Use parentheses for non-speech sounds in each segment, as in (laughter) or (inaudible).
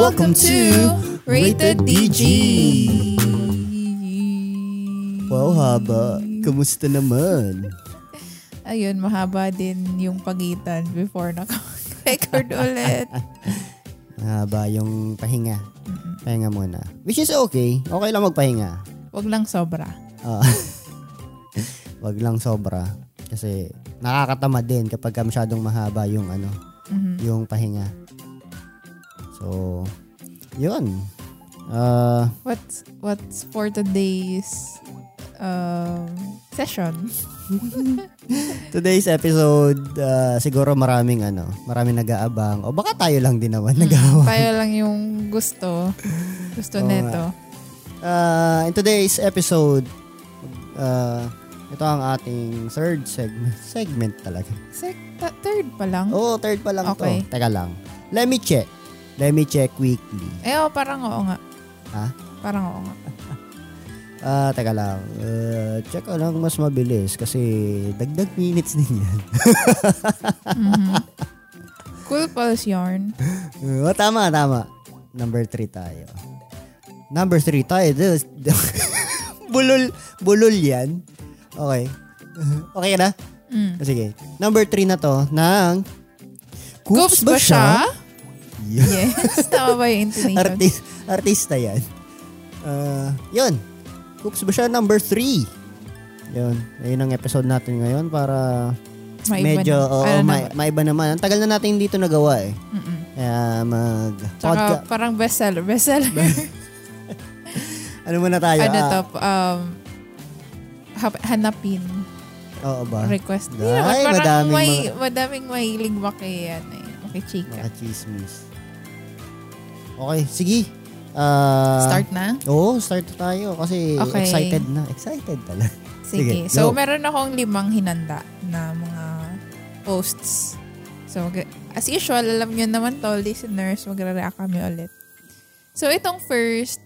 Welcome to Rated DG. Wow, haba. Kamusta naman? Ayun, mahaba din yung pagitan before naka-record (laughs) ulit. Haba yung pahinga. Pahinga muna. Which is okay. Okay lang magpahinga. Huwag lang sobra. Ah. (laughs) Wag lang sobra. Kasi nakakatamad din kapag ka masyadong mahaba yung ano, Mhm. yung pahinga. So, yun. Uh, What's what's for today's um, session? (laughs) today's episode, uh, siguro maraming ano, maraming nag-aabang. O baka tayo lang din naman nag-aawang. Tayo lang yung gusto. Gusto Oo neto. Uh, in today's episode, uh, ito ang ating third segment. Segment talaga. Ta- third pa lang? Oo, oh, third pa lang Okay. to. Teka lang. Let me check. Let me check weekly. Eh, oh, parang oo nga. Ha? Parang oo nga. (laughs) Ah, teka lang. Uh, check ko lang mas mabilis kasi dagdag minutes din yan. (laughs) Mhm. Cool Pulse Yarn. (laughs) oh, tama, tama. Number three tayo. Number three tayo. This- bulol, bulol yan. Okay. Okay na? Mm. Sige. Number three na to ng Goops ba siya? Yeah. Yes. (laughs) Tama ba yung intonation? Artist, artista yan. Uh, yun. Coops ba siya number 3? Yun. Ayun ang episode natin ngayon para Maiba medyo na. oo, Ano may, maiba naman. Ang tagal na natin dito nagawa eh. Mm-mm. Kaya mag Tsaka podca- parang bestseller. Bestseller. (laughs) ano muna tayo? ano Ah, to? Um, hanapin. Oo ba? Request. Ay, naman, parang madaming may, mga- madaming mahilig ano eh, kay chika. Okay, sige. Ah, Start na? Oo, start na tayo kasi Okay. excited na. Excited talaga. Sige. Sige, so, go. meron akong limang hinanda na mga posts. So, mag- as usual, alam nyo naman to, listeners, magre-react kami ulit. So, itong first,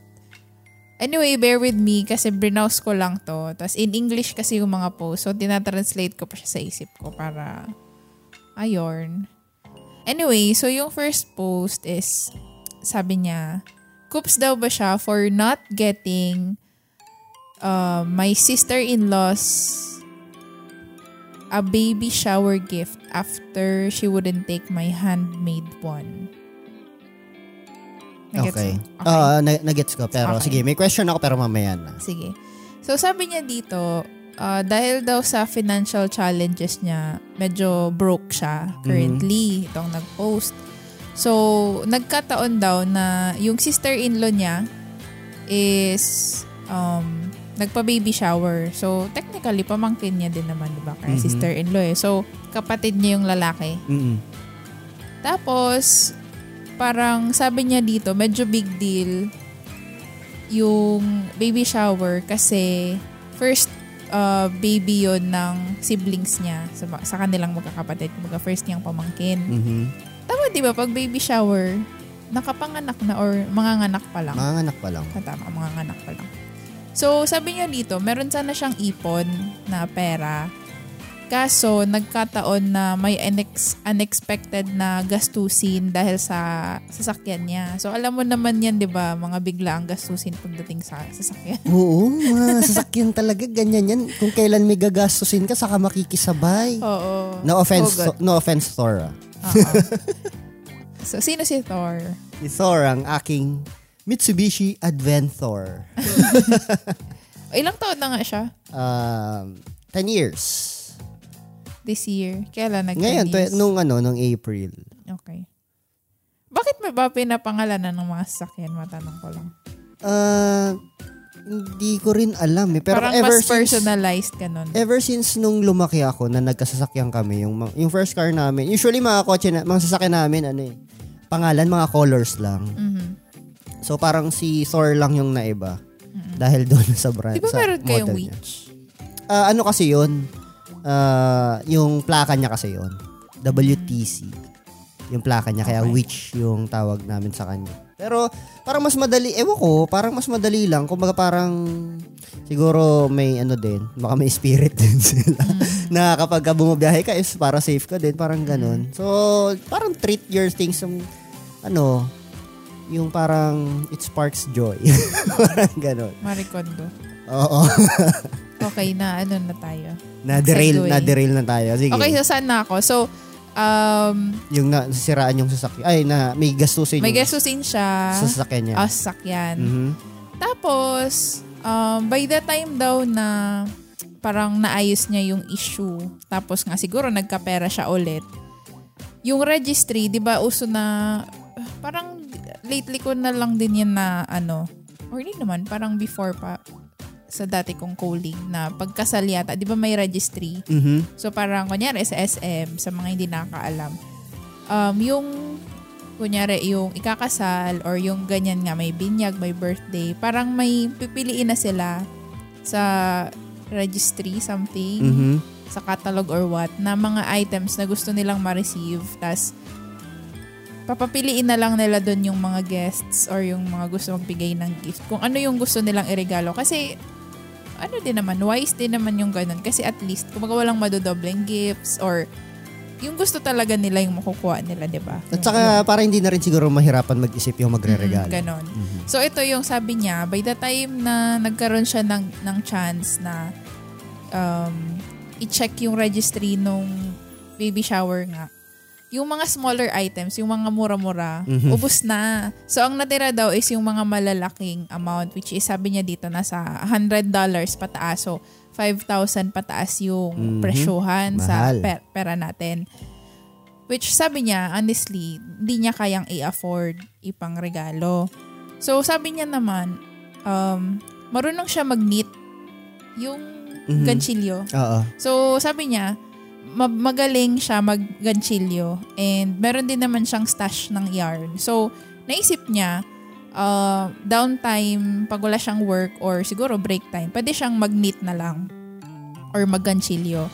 anyway, bear with me kasi brinouse ko lang to. Tapos, in English kasi yung mga posts. So, tinatranslate ko pa siya sa isip ko para, ayorn. Anyway, so yung first post is, sabi niya, Coops daw ba siya for not getting uh, my sister-in-law's a baby shower gift after she wouldn't take my handmade one. Nagets Okay. Ah, na- nagets ko. Pero Okay. sige, may question ako pero mamaya na. Sige. So sabi niya dito, uh, dahil daw sa financial challenges niya, medyo broke siya currently, itong nag-post. So, nagkataon daw na yung sister-in-law niya is um, nagpa-baby shower. So, technically, pamangkin niya din naman, di ba? Kaya Mhm. sister-in-law eh. So, kapatid niya yung lalaki. Mm-mm. Tapos, parang sabi niya dito, medyo big deal yung baby shower kasi first uh, baby yon ng siblings niya sa, sa kanilang magkakapatid. Kumbaga first niyang pamangkin. Mhm. Tama di ba pag baby shower, nakapanganak na or manganganak pa lang? Mga anak pa lang. Ah, Tama, manganganak pa lang. So, sabi niya dito, meron sana siyang ipon na pera. Kaso, nagkataon na may unex- unexpected na gastusin dahil sa sasakyan niya. So, alam mo naman yan, di ba? Mga bigla ang gastusin pagdating sa sasakyan. (laughs) Oo, mga sasakyan talaga ganyan yan. Kung kailan may gagastusin ka, saka makikisabay. Oo. No offense, Oh, God. no offense Thor. So, sino si Thor? Si Thor ang aking Mitsubishi Adventor. (laughs) Ilang taon na nga siya Um, 10 years. this year? Kailan nag Ngayon, tw- nung ano, nung April. Okay. Bakit mo ba pinapangalanan ng mga sasakyan? Matanong ko lang. Ah, hindi ko rin alam eh. Pero Parang ever mas since, personalized ka nun. ever since nung lumaki ako na nagkasasakyan kami, yung, yung first car namin, usually mga kotse, na, mga sasakyan namin, ano eh, pangalan, mga colors lang. Mhm. So parang si Thor lang yung naiba. Dahil doon sa brand. Di ba meron kayong model niya. witch? Ah, ano kasi yun? Ah, yung plaka niya kasi yun. WTC. Yung plaka niya. Kaya Okay. witch yung tawag namin sa kanya. Pero parang mas madali, ewan ko, parang mas madali lang. Kumbaga parang siguro may ano din, baka may spirit (laughs) din sila. na kapag ka bumabiyahe ka is para safe ka din, parang ganun. So, parang treat your things um, ano, yung parang it sparks joy. (laughs) parang ganon. Marie Kondo. Oo. Okay, na ano na tayo. na-derail, na-derail na tayo. Sige. Okay, so saan na ako? So, um, Yung na, nasiraan yung sasakyan. Ay, na, may gastusin may gastusin siya. sa sasakyan niya. Ah, sasakyan. Mhm. Tapos, um, by the time daw na parang naayos niya yung issue, tapos nga siguro nagkapera siya ulit, yung registry, di ba uso na, parang lately ko na lang din yan na ano, or hindi naman, parang before pa, sa dati kong calling na pagkasal yata, di ba may registry? Mhm. So parang kunyari sa SM, sa mga hindi nakakaalam, um, yung kunyari yung ikakasal or yung ganyan nga may binyag, may birthday, parang may pipiliin na sila sa registry something, Mhm. sa catalog or what, na mga items na gusto nilang ma-receive. tas papapiliin na lang nila doon yung mga guests or yung mga gusto magbigay ng gift. Kung ano yung gusto nilang iregalo. Kasi ano din naman, wise din naman yung ganun. Kasi at least, kung walang madodobleng gifts or yung gusto talaga nila yung makukuha nila, di ba? At saka para hindi na rin siguro mahirapan mag-isip yung magre-regalo. Mm, ganon. Mhm. So ito yung sabi niya, by the time na nagkaroon siya ng, ng chance na um, i-check yung registry nung baby shower nga, yung mga smaller items, yung mga mura-mura, Mhm. ubus na. So ang natira daw is yung mga malalaking amount which is sabi niya dito nasa $100 pataas. So 5,000 pataas yung Mhm. presyohan sa Mahal. per- pera natin. Which sabi niya, honestly, hindi niya kayang i-afford ipang regalo. So sabi niya naman, um, marunong siya mag-knit yung Mhm. ganchilyo. Oo. So sabi niya, magaling siya mag-ganchilyo and meron din naman siyang stash ng yarn. So naisip niya, uh, downtime, pag wala siyang work or siguro break time, pwede siyang mag-knit na lang or mag-ganchilyo.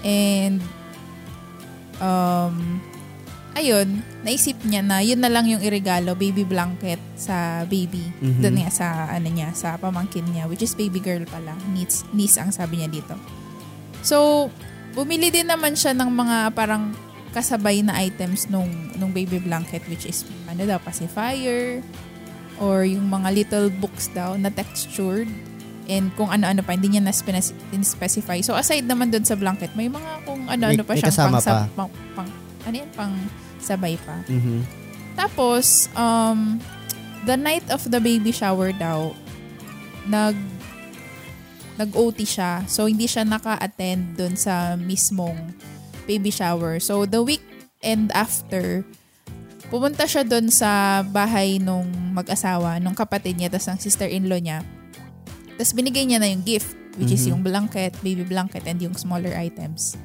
And um, ayun, naisip niya na yun na lang yung irregalo, baby blanket sa baby. Mhm. Doon nga sa ano niya, sa pamangkin niya, which is baby girl pala. Niece, niece ang sabi niya dito. So, bumili din naman siya ng mga parang kasabay na items nung, nung baby blanket which is ano daw, pacifier or yung mga little books daw na textured and kung ano-ano pa, hindi niya na-specify. So, aside naman dun sa blanket, may mga kung ano-ano May- pa may siyang kasama pang, pa. pang, pang, ano yan, pang sabay pa. Mhm. Tapos, um, the night of the baby shower daw, nag nag-OT siya. So, hindi siya naka-attend dun sa mismong baby shower. So, the week and after, pumunta siya dun sa bahay nung mag-asawa, nung kapatid niya, tas ng sister-in-law niya. Tapos binigay niya na yung gift, which is Mhm. yung blanket, baby blanket, and yung smaller items.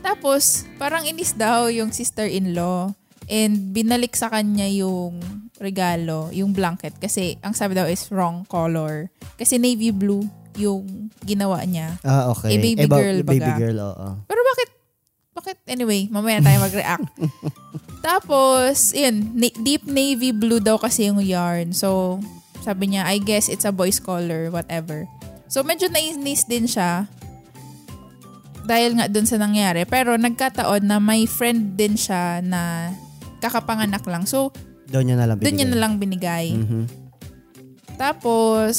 Tapos, parang inis daw yung sister-in-law. And binalik sa kanya yung regalo, yung blanket. Kasi ang sabi daw is wrong color. Kasi navy blue yung ginawa niya. Ah, okay. Eh, baby ba- girl Baby baga. girl, oo. Pero bakit, bakit, anyway, mamaya tayo mag-react. (laughs) Tapos, yun, na- deep navy blue daw kasi yung yarn. So, sabi niya, I guess it's a boy's color, whatever. So, medyo nainis din siya dahil nga dun sa nangyari. Pero nagkataon na may friend din siya na kakapanganak lang. So, Doon niya na lang dun niya binigay. na lang binigay. Mhm. Tapos,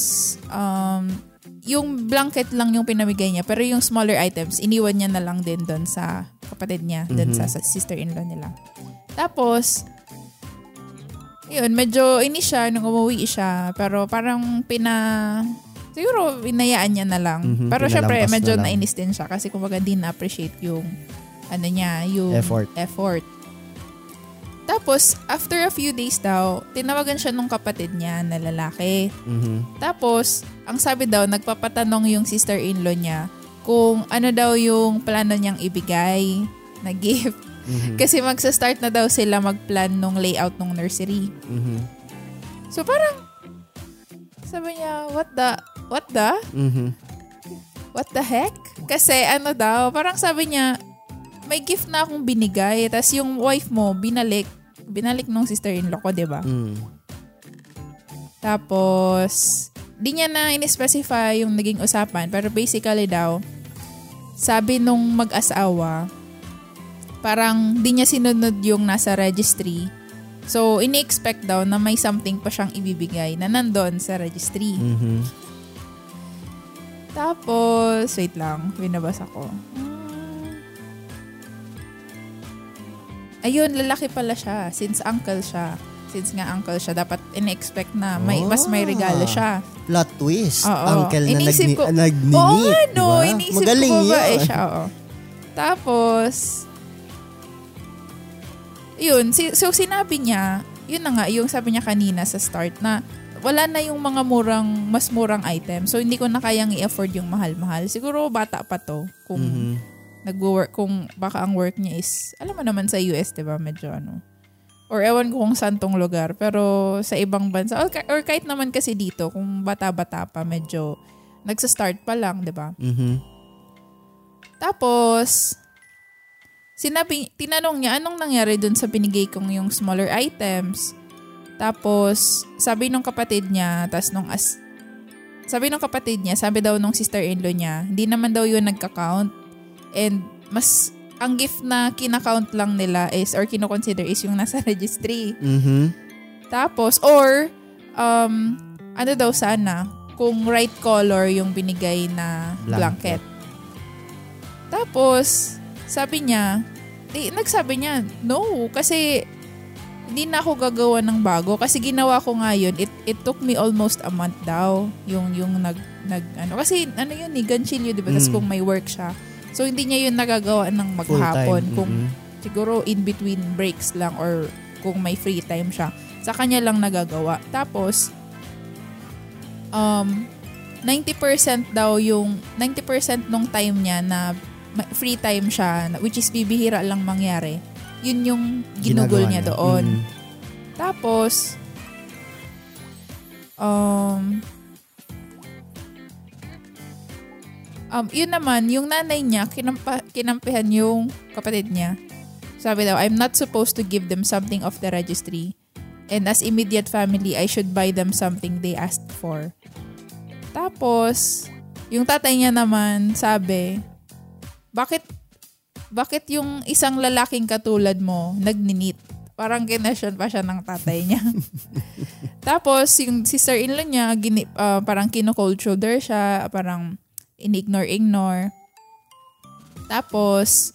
um, yung blanket lang yung pinamigay niya. Pero yung smaller items, iniwan niya na lang din doon sa kapatid niya, doon Mhm. sa, sa sister-in-law nila. Tapos, yun, medyo inis siya nung umuwi siya. Pero parang pina... Siguro, inayaan niya na lang. Mhm, pero syempre, medyo na nainis din siya kasi kumbaga din na-appreciate yung ano niya, yung Effort. effort. Tapos, after a few days daw, tinawagan siya nung kapatid niya na lalaki. Mhm. Tapos, ang sabi daw, nagpapatanong yung sister-in-law niya kung ano daw yung plano niyang ibigay na gift. Mhm. (laughs) Kasi magsa-start na daw sila mag-plan nung layout ng nursery. Mhm. So parang, sabi niya, what the, what the, Mhm. what the heck? Kasi ano daw, parang sabi niya, may gift na akong binigay. Tapos yung wife mo, binalik. Binalik nung sister-in-law ko, 'di ba? Mhm. Tapos, di niya na in-specify yung naging usapan. Pero basically daw, sabi nung mag-asawa, parang di niya sinunod yung nasa registry. So, ini-expect daw na may something pa siyang ibibigay na nandun sa registry. Mhm. Tapos, wait lang, binabasa ko. Hmm. Ayun, lalaki pala siya. Since uncle siya. Since nga uncle siya, dapat ini-expect na may, mas may regalo Ah. siya. Plot twist. Oo. Uncle na nagni- ko- nagninit. Oo nga, no. diba? Inisip Magaling ko ba eh siya, oo. Tapos, yun, si, so sinabi niya, yun na nga, yung sabi niya kanina sa start na wala na yung mga murang, mas murang item. So, hindi ko na kayang i-afford yung mahal-mahal. Siguro bata pa to. Kung Mhm. Nag-work, kung baka ang work niya is, alam mo naman sa US, di ba? Medyo ano. Or ewan ko kung saan tong lugar. Pero sa ibang bansa, or, or kahit naman kasi dito, kung bata-bata pa, medyo nagsa-start pa lang, di ba? Mhm. Tapos, sinabi, tinanong niya, anong nangyari dun sa binigay kong yung smaller items? Tapos, sabi nung kapatid niya, tas nung as, sabi nung kapatid niya, sabi daw nung sister-in-law niya, hindi naman daw yun nagka-count. And, mas, ang gift na kinakount lang nila is, or kinoconsider is yung nasa (laughs) registry. Mhm. Tapos, or, um, ano daw sana, kung right color yung binigay na Blanket. blanket. Tapos, sabi niya, eh, nagsabi niya, no, kasi hindi na ako gagawa ng bago kasi ginawa ko nga yun. It, it took me almost a month daw yung yung nag nag ano kasi ano yun ni ganchilyo 'di ba? Mm. kung may work siya. So hindi niya yun nagagawa ng maghapon kung Mhm. siguro in between breaks lang or kung may free time siya. Sa kanya lang nagagawa. Tapos, um, 90% daw yung, 90% nung time niya na free time siya, na- which is bibihira lang mangyari, yun yung ginugol Ginagawa niya doon. Mhm. Tapos, um, um, yun naman, yung nanay niya, kinampa, kinampihan yung kapatid niya. Sabi daw, I'm not supposed to give them something off the registry. And as immediate family, I should buy them something they asked for. Tapos, yung tatay niya naman, sabi, bakit, bakit yung isang lalaking katulad mo, nagninit? Parang kinasyon pa siya ng tatay niya. (laughs) Tapos, yung sister-in-law niya, gini, ah, parang kino-cold shoulder siya, parang in-ignore-ignore. Tapos,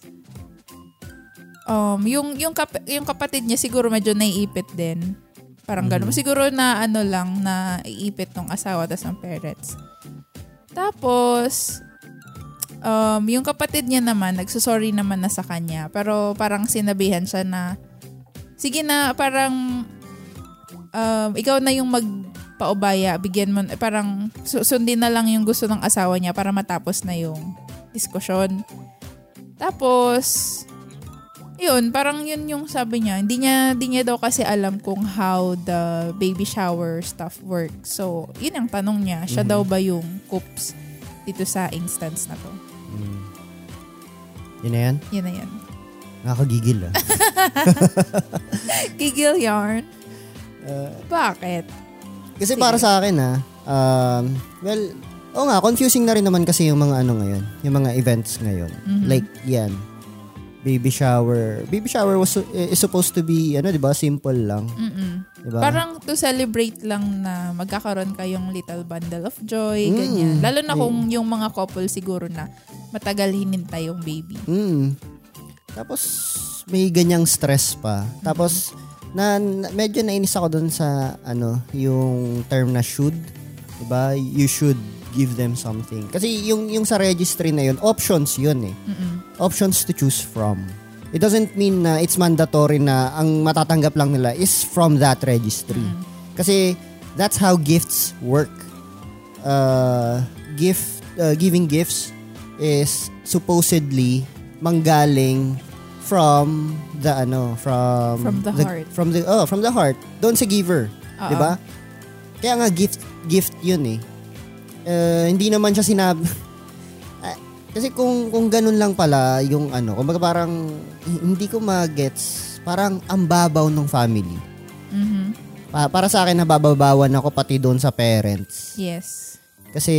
um, yung, yung, kap- yung kapatid niya siguro medyo naiipit din. Parang gano'n. Siguro na ano lang, na iipit ng asawa tas ng parents. Tapos, um, yung kapatid niya naman, nagsusorry naman na sa kanya. Pero parang sinabihan siya na, sige na, parang, um, ikaw na yung magpaubaya, bigyan mo, eh, parang su- sundin na lang yung gusto ng asawa niya para matapos na yung diskusyon. Tapos, yun, parang yun yung sabi niya. Hindi niya, hindi niya daw kasi alam kung how the baby shower stuff works. So, yun ang tanong niya. Siya daw ba yung coops dito sa instance na to? Yun na yan? Yun na yan. Nakakagigil ah. (laughs) Giggle yarn. (laughs) Bakit? Kasi Sige. para sa akin ah, um, well, oo nga, confusing na rin naman kasi yung mga ano ngayon, yung mga events ngayon. Mhm. Like, yan, baby shower. Baby shower was su- is supposed to be, ano, di ba, simple lang. Mm-mm. Di ba? Parang to celebrate lang na magkakaroon kayong little bundle of joy, Mm. ganyan. Lalo na kung yung mga couple siguro na matagal hinintay yung baby. Mm. Tapos, may ganyang stress pa. Tapos, na, na- medyo nainis ako dun sa, ano, yung term na should. Diba? You should give them something. Kasi yung, yung sa registry na yun, options yun eh. Mm-mm. Options to choose from. It doesn't mean na it's mandatory na ang matatanggap lang nila is from that registry. Kasi that's how gifts work. Uh, gift, uh, giving gifts is supposedly manggaling from the ano from From the heart. from the oh from the heart doon sa giver. 'di ba kaya nga gift gift yun eh Uh, hindi naman siya sinabi (laughs) Ah, kasi kung kung ganun lang pala yung ano kumbaga parang hindi ko magets parang ang babaw ng family Mhm. Pa- para sa akin nabababawan ako pati doon sa parents Yes. Kasi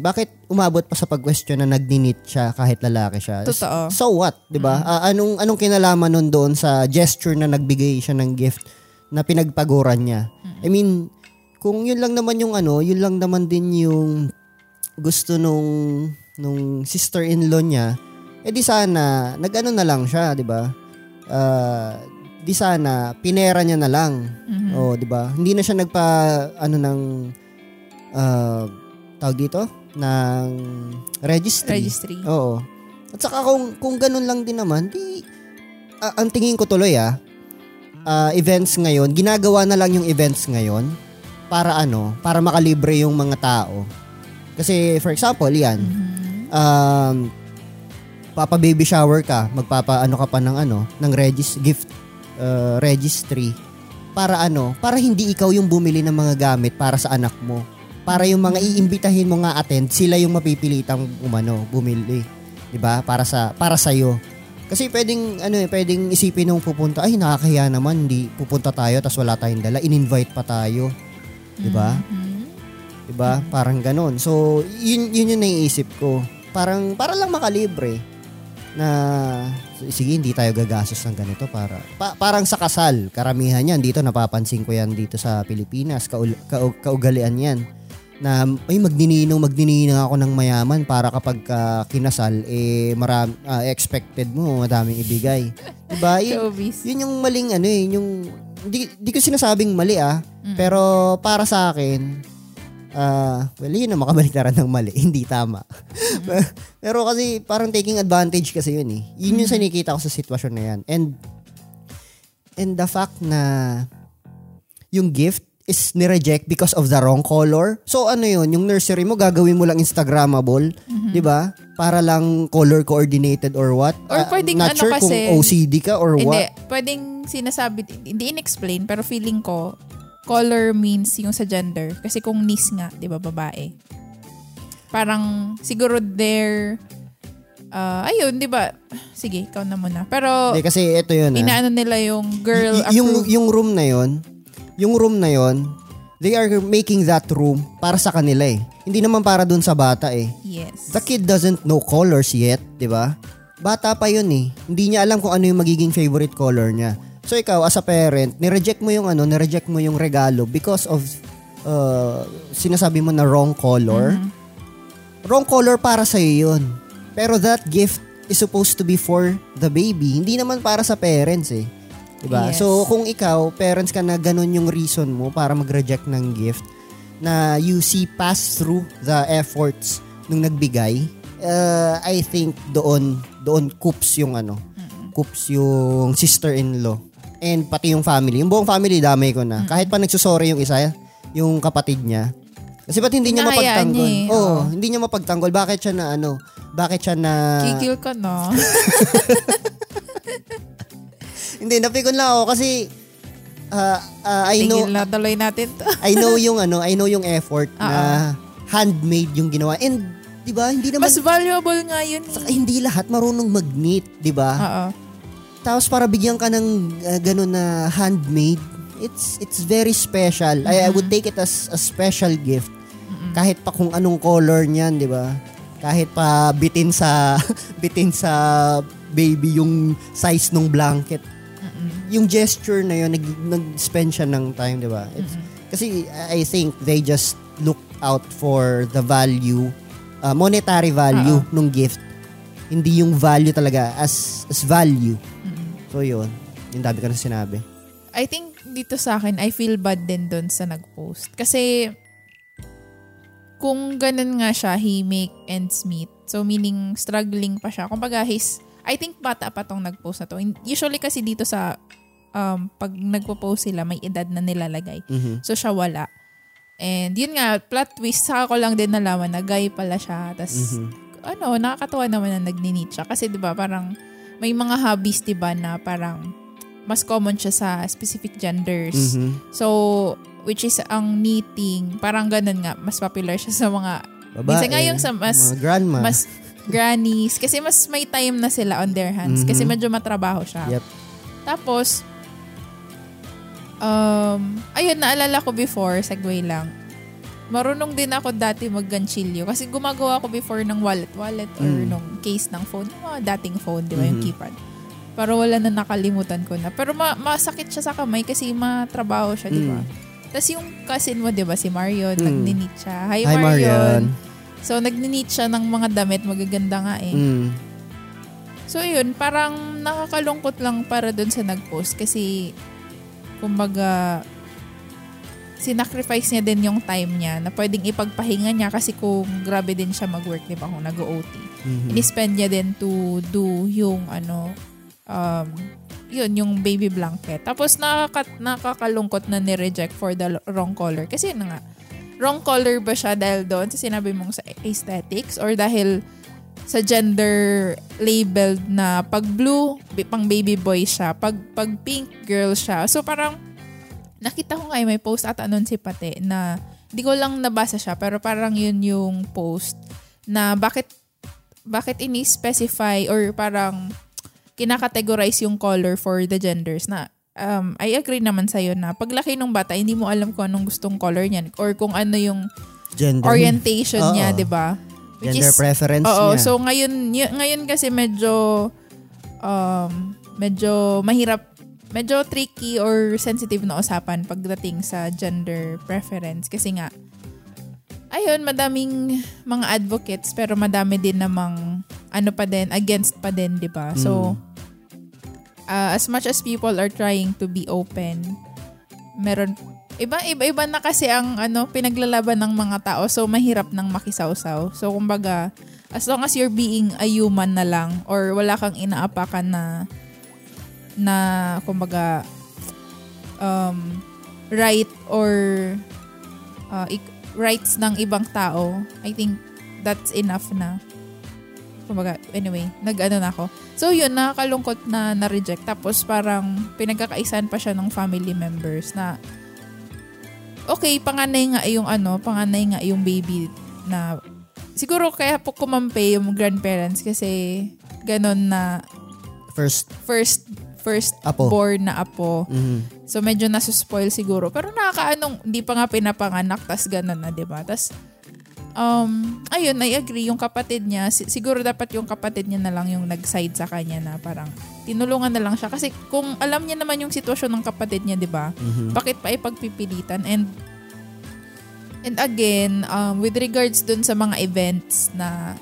bakit umabot pa sa pag-question na nagninit siya kahit lalaki siya? Totoo. So what, 'di ba? Ah, anong anong kinalaman nun doon sa gesture na nagbigay siya ng gift na pinagpaguran niya. I mean, kung yun lang naman yung ano, yun lang naman din yung gusto nung nung sister-in-law niya, eh di sana nagano na lang siya, 'di ba? Uh, di sana pinera niya na lang. Mhm. Oh, 'di ba? Hindi na siya nagpa ano ng uh, tawag dito ng registry. Registry. Oo. At saka kung kung ganun lang din naman, di ah, ang tingin ko tuloy ah, ah, events ngayon, ginagawa na lang yung events ngayon para ano, para makalibre yung mga tao. Kasi for example, yan, Mhm. um, papa baby shower ka, magpapa ano ka pa ng ano, ng regis gift uh, registry para ano, para hindi ikaw yung bumili ng mga gamit para sa anak mo. Para yung mga iimbitahin mo nga attend, sila yung mapipilitang umano, bumili. 'Di ba? Para sa para sa iyo. Kasi pwedeng ano eh, pwedeng isipin nung pupunta, ay nakakahiya naman, hindi pupunta tayo tas wala tayong dala, in-invite pa tayo. 'Di ba? Mhm. 'Di ba? Parang ganun. So, yun yun yung naiisip ko. Parang para lang makalibre na sige hindi tayo gagastos ng ganito para pa- parang sa kasal karamihan yan dito napapansin ko yan dito sa Pilipinas kaul- kau- kaugalian yan na ay magdininong magdininong ako ng mayaman para kapag ka kinasal eh maram, ah, expected mo madaming ibigay. 'di ba yun, yung maling ano eh yung di, di ko sinasabing mali ah. Pero para sa akin ah well yun na makabaliktaran ng mali (laughs) hindi tama. (laughs) Pero kasi parang taking advantage kasi yun eh. Yun yung sinikita ko sa sitwasyon na yan. And and the fact na yung gift is nireject because of the wrong color. So ano yun, yung nursery mo gagawin mo lang Instagrammable, 'di ba? Para lang color coordinated or what? Mm-hmm. Or Ah, pwedeng not ano sure kasi- kung OCD ka or Hindi, what. pwedeng sinasabi, hindi in-explain, pero feeling ko, color means yung sa gender. Kasi kung nis nga, di ba, babae. Parang, siguro there, ah, ayun, di ba? Sige, ikaw na muna. Pero, Hindi, kasi ito yun ah. inaano nila yung girl Y- yung approved. yung room na yon, yung room na yon, they are making that room para sa kanila eh. Hindi naman para dun sa bata eh. Yes. The kid doesn't know colors yet, 'di ba? Bata pa 'yun eh. Hindi niya alam kung ano yung magiging favorite color niya. So ikaw as a parent, ni-reject mo yung ano, ni-reject mo yung regalo because of uh, sinasabi mo na wrong color. Wrong color para sa 'yun. Pero that gift is supposed to be for the baby, hindi naman para sa parents eh. 'Di ba? Yes. So kung ikaw, parents ka na ganun yung reason mo para mag-reject ng gift na you see pass through the efforts nung nagbigay, uh, I think doon doon coops yung ano, coops yung sister-in-law and pati yung family. Yung buong family damay ko na. Kahit pa nagsusorry yung isa, yung kapatid niya. Kasi ba't hindi niya Hinahayaan mapagtanggol? niya eh, Oo, oo. hindi niya mapagtanggol. Bakit siya na ano? Bakit siya na... Kikil ka na. (laughs) Hindi, napikon lang ako kasi uh, uh, I know Tigil na tuloy natin to. I know (laughs) yung ano, I know yung effort na Ah, handmade yung ginawa. And 'di ba, hindi naman Mas valuable nga yun. eh. saka hindi lahat marunong mag-knit, 'di ba? Oo. Tapos para bigyan ka ng uh, ganun na handmade, it's it's very special. I, I would take it as a special gift. Kahit pa kung anong color niyan, 'di ba? Kahit pa bitin sa (laughs) bitin sa baby yung size ng blanket. Yung gesture na yun, nag, nag-spend siya ng time, di ba? It's, Kasi I think they just look out for the value, uh, monetary value nung gift. Hindi yung value talaga as as value. So yun, yung dami ko na sinabi. I think dito sa akin, I feel bad din doon sa nag-post. Kasi, kung ganun nga siya, he make ends meet. So, meaning, struggling pa siya. Kumbaga, his, I think bata pa tong nag-post na to. Usually kasi dito sa, um, pag nagpo-post sila, may edad na nilalagay. Mhm. So, siya wala. And yun nga, plot twist, saka ko lang din nalaman na guy pala siya. Tapos, Mhm. ano, nakakatawa naman na nagninit siya. Kasi 'di ba parang may mga hobbies 'di ba na parang mas common siya sa specific genders. Mhm. So, which is ang knitting, parang ganun nga, mas popular siya sa mga Babae, Minsan nga yung sa mas- mga grandma. mas grannies kasi mas may time na sila on their hands kasi Mhm. medyo matrabaho siya. Yep. Tapos um ayun naalala ko before segue lang. Marunong din ako dati mag-ganchilyo kasi gumagawa ako before ng wallet wallet or Mm. nung case ng phone, yung mga dating phone, di ba, yung Mhm. keypad. Para wala na nakalimutan ko na. Pero ma- masakit siya sa kamay kasi matrabaho siya, di ba? Mm. Tapos yung cousin mo, di ba, si Marion, Mm. nagninit siya. Hi, Hi, Marion. Marian. So, nagninit siya ng mga damit. Magaganda nga eh. Mm. So, yun, parang nakakalungkot lang para dun sa nag-post kasi, kumbaga, sinacrifice niya din yung time niya na pwedeng ipagpahinga niya kasi kung grabe din siya mag-work, di ba, kung nag-OT. Mhm. Ini-spend niya din to do yung ano, um, yun, yung baby blanket. Tapos nakaka- nakakalungkot na ni-reject for the wrong color. Kasi yun na nga, wrong color ba siya dahil doon sa sinabi mong sa aesthetics or dahil sa gender labeled na pag blue, pang baby boy siya, pag, pag pink, girl siya. So parang nakita ko nga eh, may post ata nun si Pate na hindi ko lang nabasa siya pero parang yun yung post na bakit bakit ini-specify or parang kinakategorize yung color for the genders na um, I agree naman sa'yo na paglaki ng bata, hindi mo alam kung anong gustong color niyan or kung ano yung Gender. orientation niya, di ba? Which Gender is- preference Oo, niya. so ngayon y- ngayon kasi medyo um medyo mahirap medyo tricky or sensitive na usapan pagdating sa gender preference. Kasi nga ayun madaming mga advocates pero madami din namang ano pa din against pa din 'di ba? So uh, as much as people are trying to be open meron iba iba iba na kasi ang ano pinaglalaban ng mga tao. So mahirap nang makisawsaw. So kumbaga as long as you're being a human na lang or wala kang inaapakan na na kumbaga um right or uh, ik- rights ng ibang tao I think that's enough na. Kumbaga anyway nag-ano na ako. So yun nakakalungkot na na-reject. Tapos parang pinagkakaisan pa siya ng family members na okay panganay nga yung ano panganay nga yung baby na siguro kaya po kumampi yung grandparents kasi ganon na First. first first Apo. born na apo. Mhm. So medyo nasuspoil siguro. Pero nakakaanong, hindi pa nga pinapanganak, tas ganun na, di ba? Tas, um, ayun, I agree, yung kapatid niya, si- siguro dapat yung kapatid niya na lang yung nag-side sa kanya na parang tinulungan na lang siya. Kasi kung alam niya naman yung sitwasyon ng kapatid niya, di ba? Mhm. Bakit pa ipagpipilitan? And And again, um, with regards dun sa mga events na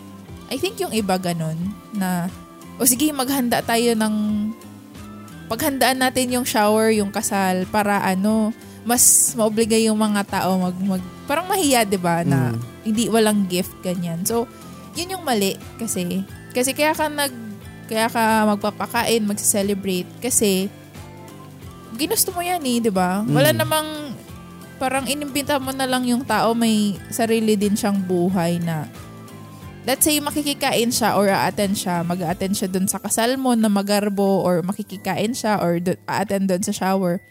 I think yung iba ganun na o sige maghanda tayo ng paghandaan natin yung shower, yung kasal para ano mas maobliga yung mga tao mag, mag parang mahiya 'di ba na Mm. hindi walang gift ganyan. So, yun yung mali kasi kasi kaya ka nag kaya ka magpapakain, magse-celebrate kasi ginusto mo yan eh, 'di ba? Wala Mm. namang parang inimbita mo na lang yung tao may sarili din siyang buhay na let's say makikikain siya or a-attend siya, mag-attend siya dun sa kasal mo na magarbo or makikikain siya or a-attend dun sa shower.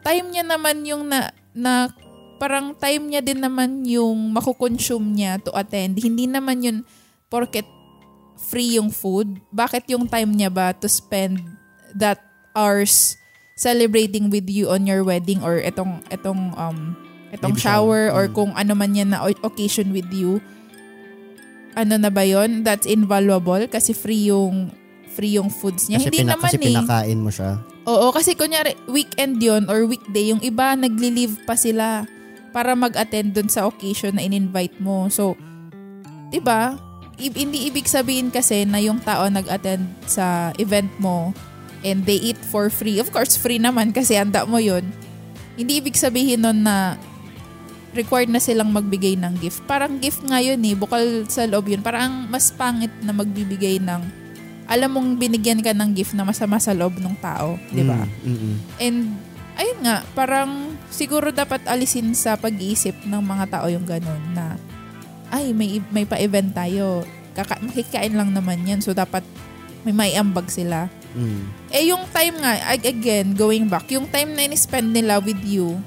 Time niya naman yung na, na parang time niya din naman yung makukonsume niya to attend. Hindi naman yun porket free yung food. Bakit yung time niya ba to spend that hours celebrating with you on your wedding or etong etong um etong Baby shower, shower. or Mm. kung ano man yan na occasion with you ano na ba yon that's invaluable kasi free yung free yung foods niya Kasi, hindi pina- naman kasi eh pinakain mo siya. Oo, kasi kunyari, weekend yon or weekday, yung iba nagli-leave pa sila para mag-attend dun sa occasion na in-invite mo. So, 'di ba? I- hindi ibig sabihin kasi na yung tao nag-attend sa event mo and they eat for free. Of course, free naman kasi handa mo yon. Hindi ibig sabihin nun na required na silang magbigay ng gift. Parang gift nga yun eh, bukal sa loob yun. Parang mas pangit na magbibigay ng, alam mong binigyan ka ng gift na masama sa loob ng tao, di ba? Mm, mm, mm. And ayun nga, parang siguro dapat alisin sa pag-iisip ng mga tao yung ganun na ay, may, may pa-event tayo. Kaka- makikain lang naman yan. So, dapat may maiambag sila. Mm. Eh, yung time nga, ag- again, going back, yung time na in-spend nila with you,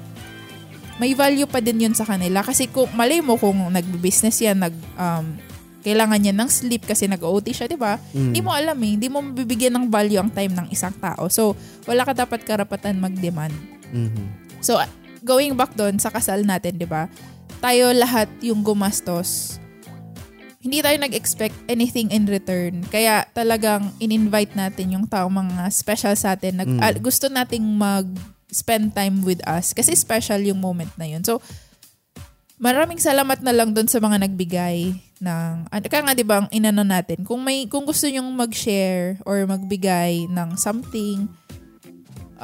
may value pa din yun sa kanila. Kasi kung, malay mo kung nag-business yan, nag, um, kailangan niya ng sleep kasi nag-OT siya, di ba? Mm. Hindi mo alam eh. Hindi mo mabibigyan ng value ang time ng isang tao. So, wala ka dapat karapatan mag-demand. Mhm. So, going back doon sa kasal natin, di ba? Tayo lahat yung gumastos. hindi tayo nag-expect anything in return. Kaya talagang in-invite natin yung tao mga special sa atin. Nag, Mm. ah, gusto nating mag-spend time with us kasi special yung moment na yun. So, maraming salamat na lang doon sa mga nagbigay ng ano kaya nga 'di ba ang inano natin kung may kung gusto niyo mag-share or magbigay ng something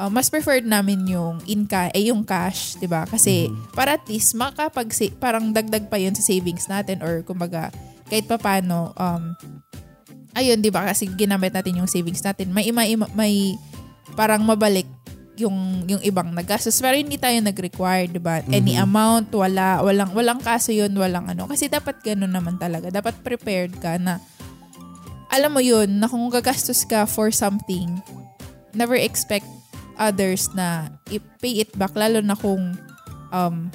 uh, mas preferred namin yung in ca- eh, yung cash 'di ba? Kasi para at least makapag parang dagdag pa yun sa savings natin or kumbaga kahit papaano um ayun 'di ba? Kasi ginamit natin yung savings natin. May may, may parang mabalik yung yung ibang nagastos. Pero hindi tayo nag-require 'di ba? Any amount wala walang walang kaso yun walang ano. Kasi dapat ganoon naman talaga. Dapat prepared ka na alam mo yun na kung gagastos ka for something never expect others na i-pay it back lalo na kung um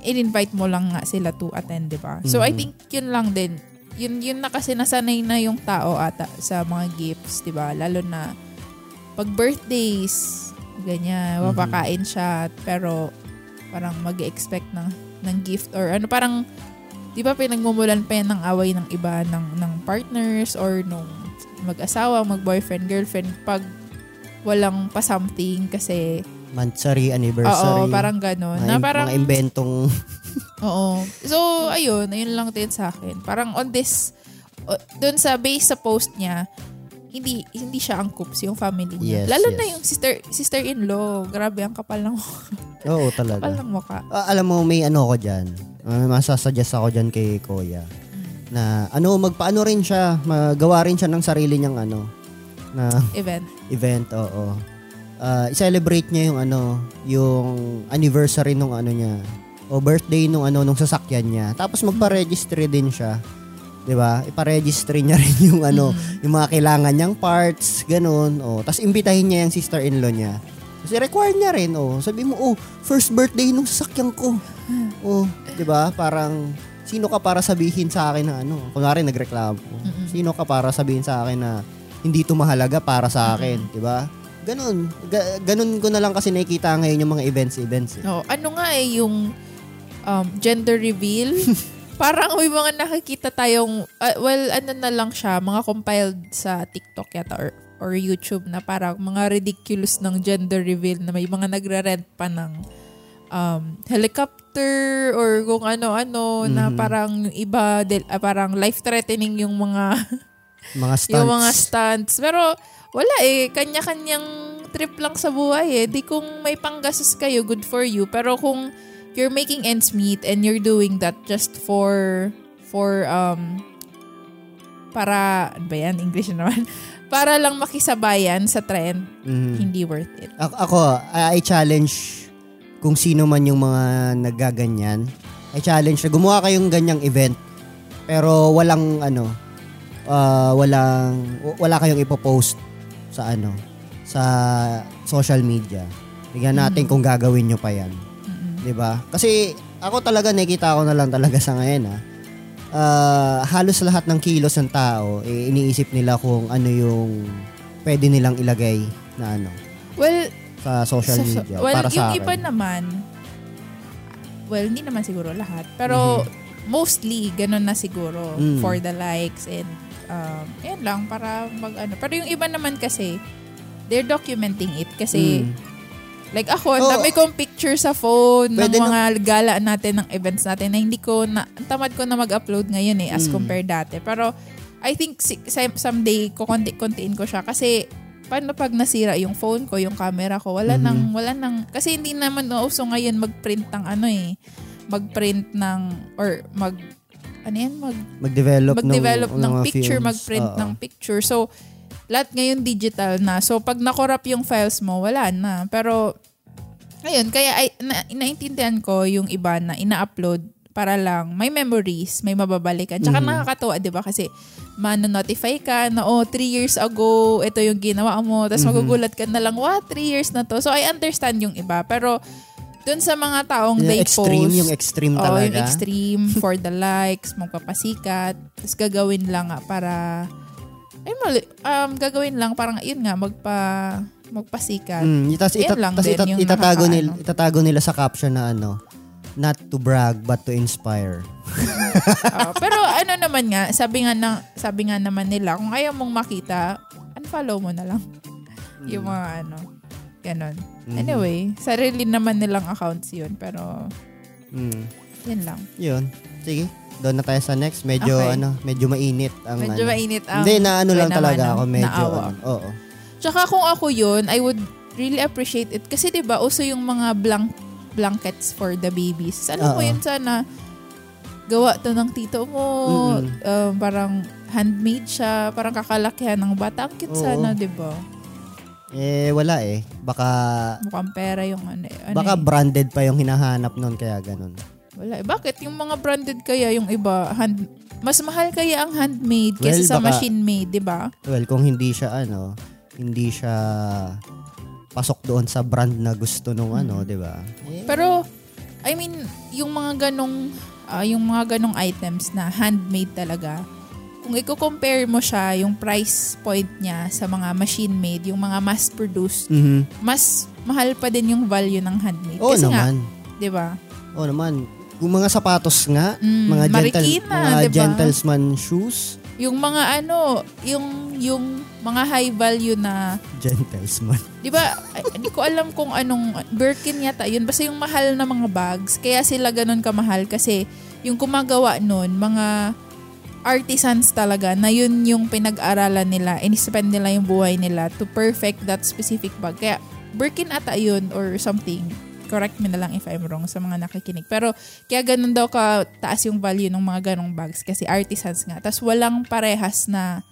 in-invite mo lang nga sila to attend 'di ba so I Mhm. think yun lang din yun yun na kasi nasanay na yung tao ata sa mga gifts 'di ba lalo na pag birthdays ganyan Mhm. mapakain siya pero parang mag-expect ng ng gift or ano parang 'di ba pinagmumulan pa yan ng away ng iba ng ng partners or nung mag-asawa, mag-boyfriend, girlfriend pag walang pa something kasi Monthsary, anniversary. oo, parang gano'n. mga, Na parang mga inventong (laughs) Oo. So, ayun, ayun lang din sa akin. Parang on this, dun sa base sa post niya, hindi hindi siya angkups yung family niya. Yes, Lalo yes. na yung sister sister-in-law. Grabe, ang kapal ng, Oo, (laughs) kapal talaga. ng mukha. Ah, alam mo, may ano ko dyan. Uh, masasuggest ako dyan kay Kuya. Na ano, magpaano rin siya. Magawa rin siya ng sarili niyang ano. Na Event. event, oo. Ah, i-celebrate niya yung ano, yung anniversary nung ano niya. O birthday nung ano, nung sasakyan niya. Tapos magpa-registry din siya. 'Di ba? Ipa-registry niya (laughs) rin yung ano, yung mga kailangan niyang parts, ganun. Oh, tapos imbitahin niya yung sister-in-law niya. Kasi required niya rin, oh. Sabi mo, oh, first birthday nung sasakyan ko. Oh, 'di ba? Parang sino ka para sabihin sa akin na ano? Kunwari nagreklamo. Sino ka para sabihin sa akin na hindi to mahalaga para sa akin, 'di ba? Ganun. Ga- ganun ko na lang kasi nakikita ngayon yung mga events-events. Eh. Oo. ano nga eh, yung um, gender reveal. (laughs) Parang may mga nakikita tayong, ah, well, ano na lang siya, mga compiled sa TikTok yata or, or YouTube na parang mga ridiculous ng gender reveal na may mga nagre-rent pa ng um, helicopter or kung ano-ano na Mhm. parang iba, del- ah, parang life-threatening yung mga (laughs) Mga stunts. yung mga stunts. Pero wala eh, kanya-kanyang trip lang sa buhay eh. Di kung may panggastos kayo, good for you. Pero kung you're making ends meet and you're doing that just for for um para ano ba yan English na naman (laughs) para lang makisabayan sa trend Mhm. hindi worth it A- ako, I challenge kung sino man yung mga nagaganyan. I challenge na gumawa kayong ganyang event pero walang ano ah, walang wala kayong ipopost sa ano sa social media. Tingnan natin Mhm. kung gagawin nyo pa yan. Mm-mm. 'Di ba? Kasi ako talaga nakikita ko na lang talaga sa ngayon ah. Ah, halos lahat ng kilos ng tao eh, iniisip nila kung ano yung pwede nilang ilagay na ano well sa social sa- media well para yung sa iba akin. naman well hindi naman siguro lahat pero mostly ganun na siguro Mm. for the likes and um, yan lang para mag ano pero yung iba naman kasi they're documenting it kasi Mm. Like ako, ang Oo. dami kong picture sa phone ng mga gala natin, ng events natin na hindi ko na, tamad ko na mag-upload ngayon eh as Mm. compared dati. Pero I think someday kukonti-kontiin ko siya kasi paano pag nasira yung phone ko, yung camera ko, wala Mhm. nang, wala nang, kasi hindi naman uso ngayon mag-print ng ano eh, mag-print ng, or mag, ano yan, mag, mag-develop, mag-develop ng, ng, mga picture, films. mag-print Oo. ng picture. So, lahat ngayon digital na. So, pag nakorap yung files mo, wala na. Pero, ayun, kaya ay, na, naintindihan ko yung iba na ina-upload para lang may memories, may mababalikan. Tsaka Mhm. nakakatuwa, di ba? Kasi mano-notify ka na, oh, three years ago, ito yung ginawa mo. Tapos Mhm. magugulat ka na lang, what, three years na to? So, I understand yung iba. Pero, dun sa mga taong Yung they extreme, post, yung extreme Oo, talaga. yung extreme (laughs) for the likes, magpapasikat, tapos gagawin lang nga para, ay mali, um, gagawin lang parang, yun nga, magpa, magpasikat. Mm, tas, ita, lang tas din ita- yung itatago, nila, itatago nila sa caption na ano, not to brag but to inspire. (laughs) Ah, pero ano naman nga, sabi nga, na, sabi nga naman nila, kung ayaw mong makita, unfollow mo na lang. (laughs) Yung mga ano, ganon. Mhm. Anyway, sarili naman nilang accounts yun. Pero, Mm. yun lang. Yun. Sige. Doon na tayo sa next. Medyo Okay. ano, medyo mainit ang Medyo ano. mainit ang... Hindi na ano lang talaga ako medyo naawa. ano. Oo. Tsaka kung ako yun, I would really appreciate it. Kasi 'di ba uso yung mga blank blankets for the babies. Mo Oo. yun sana, gawa to ng tito mo, Mm-mm. um, parang handmade siya, parang kakalakihan ng bata. Ang cute Oo. sana, 'di ba? Eh wala eh. Baka Mukhang pera yung ano, eh. ano baka eh. branded pa yung hinahanap noon kaya ganun. Wala. eh. Bakit? Yung mga branded kaya yung iba, hand, mas mahal kaya ang handmade Well, kaysa sa baka- machine made, di ba? Well, kung hindi siya ano, hindi siya pasok doon sa brand na gusto nung ano, 'di ba? Eh, Pero, I mean, yung mga ganong, ah, yung mga ganong items na handmade talaga, kung i-compare mo siya, yung price point niya sa mga machine-made, yung mga mass-produced, mhm. mas mahal pa din yung value ng handmade. Oo Kasi nga, naman. di ba? Oo naman. Kung mga sapatos nga, Mm, mga gentle, Marikina, mga diba? gentleman shoes, Yung mga ano, yung yung mga high value na gentleman. 'Di ba? Hindi ko alam kung anong Birkin yata 'yun. Basta yung mahal na mga bags, kaya sila ganun kamahal kasi yung gumagawa nun, mga artisans talaga na yun yung pinag-aralan nila, in-spend nila yung buhay nila to perfect that specific bag. Kaya Birkin ata yun or something. Correct me na lang if I'm wrong sa mga nakikinig. Pero kaya ganun daw ka taas yung value ng mga ganong bags kasi artisans nga. Tapos walang parehas na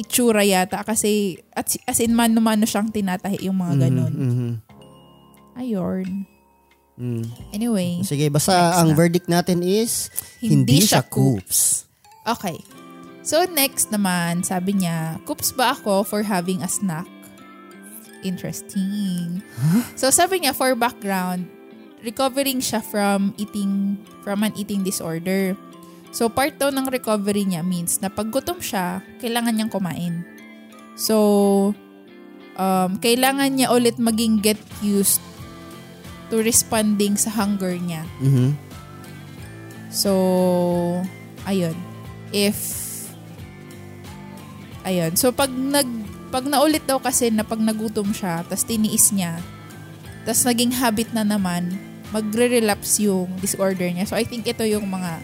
itsura yata kasi at, as in mano-mano siyang tinatahi yung mga ganun. Mhm, mhm. Ayun. Mm. Anyway, Sige, basta ang na. verdict natin is hindi, siya coops. Okay. So next naman, sabi niya, coops ba ako for having a snack? Interesting. (laughs) So sabi niya, for background, recovering siya from eating, from an eating disorder. So part daw ng recovery niya means na pag gutom siya, kailangan niyang kumain. So, um, kailangan niya ulit maging get used to responding sa hunger niya. Mhm. So, ayun. If, ayun. So, pag nag, pag naulit daw kasi na pag nagutom siya, tas tiniis niya, tas naging habit na naman, magre-relapse yung disorder niya. So, I think ito yung mga,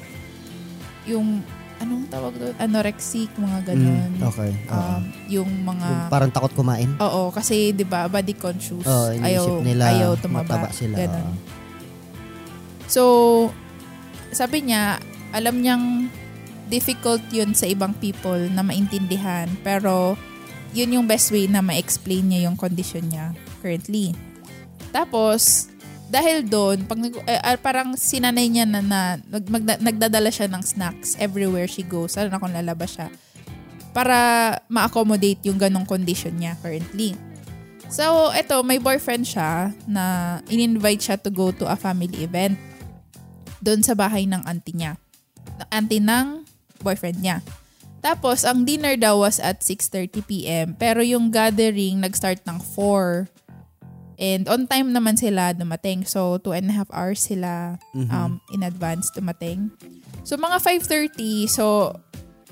yung, anong tawag doon? Anorexic, mga ganun. Mm, okay. Um, yung mga, Yung parang takot kumain. oo, kasi, di ba, body conscious. Oo, iniisip nila ayaw tumaba. sila. Ganun. So, sabi niya, alam niyang difficult yun sa ibang people na maintindihan. Pero, yun yung best way na ma-explain niya yung condition niya currently. Tapos, dahil doon, pag eh, ah, parang sinanay niya na, na nag, magda- nagdadala siya ng snacks everywhere she goes, lalo na kung lalabas siya, para ma-accommodate yung ganong condition niya currently. So, eto, may boyfriend siya na in-invite siya to go to a family event doon sa bahay ng auntie niya. Auntie ng boyfriend niya. Tapos, ang dinner daw was at 6.30pm. Pero yung gathering, nag-start ng 4. And on time naman sila dumating. So, two and a half hours sila um, in advance dumating. So, mga 5.30, so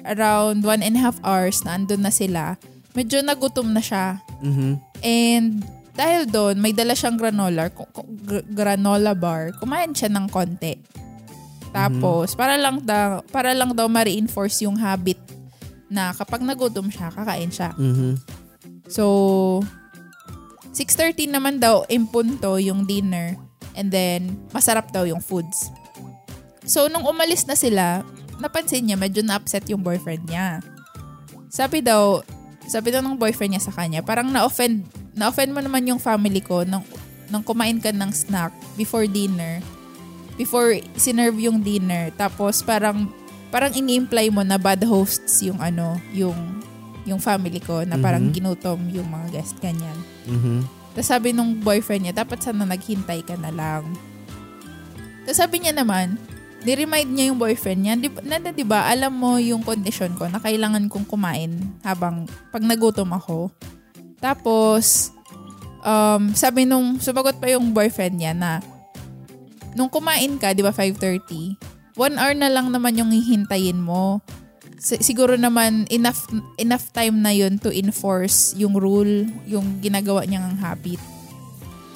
around one and a half hours na andun na sila, medyo nagutom na siya. Mhm. And dahil doon, may dala siyang granola, granola bar. Kumain siya ng konti. Tapos, para lang daw, para lang daw ma-reinforce yung habit na kapag nagutom siya, kakain siya. Mhm. So, 6.30 naman daw impunto yung dinner. And then, masarap daw yung foods. So, nung umalis na sila, napansin niya medyo na-upset yung boyfriend niya. Sabi daw, sabi daw ng boyfriend niya sa kanya, parang na-offend, na-offend mo naman yung family ko nang, nang kumain ka ng snack before dinner. Before sinerve yung dinner. Tapos parang, parang ini-imply mo na bad hosts yung ano, yung yung family ko na parang Mhm. ginutom yung mga guest kanyan. Mhm. Tapos sabi nung boyfriend niya, dapat sana naghintay ka na lang. Tapos sabi niya naman, ni-remind niya yung boyfriend niya, di, di ba, alam mo yung condition ko na kailangan kong kumain habang pag nagutom ako. Tapos, um, sabi nung, sumagot pa yung boyfriend niya na, nung kumain ka, di ba, 5.30, one hour na lang naman yung hihintayin mo. Si- siguro naman enough enough time na yun to enforce yung rule, yung ginagawa niyang habit.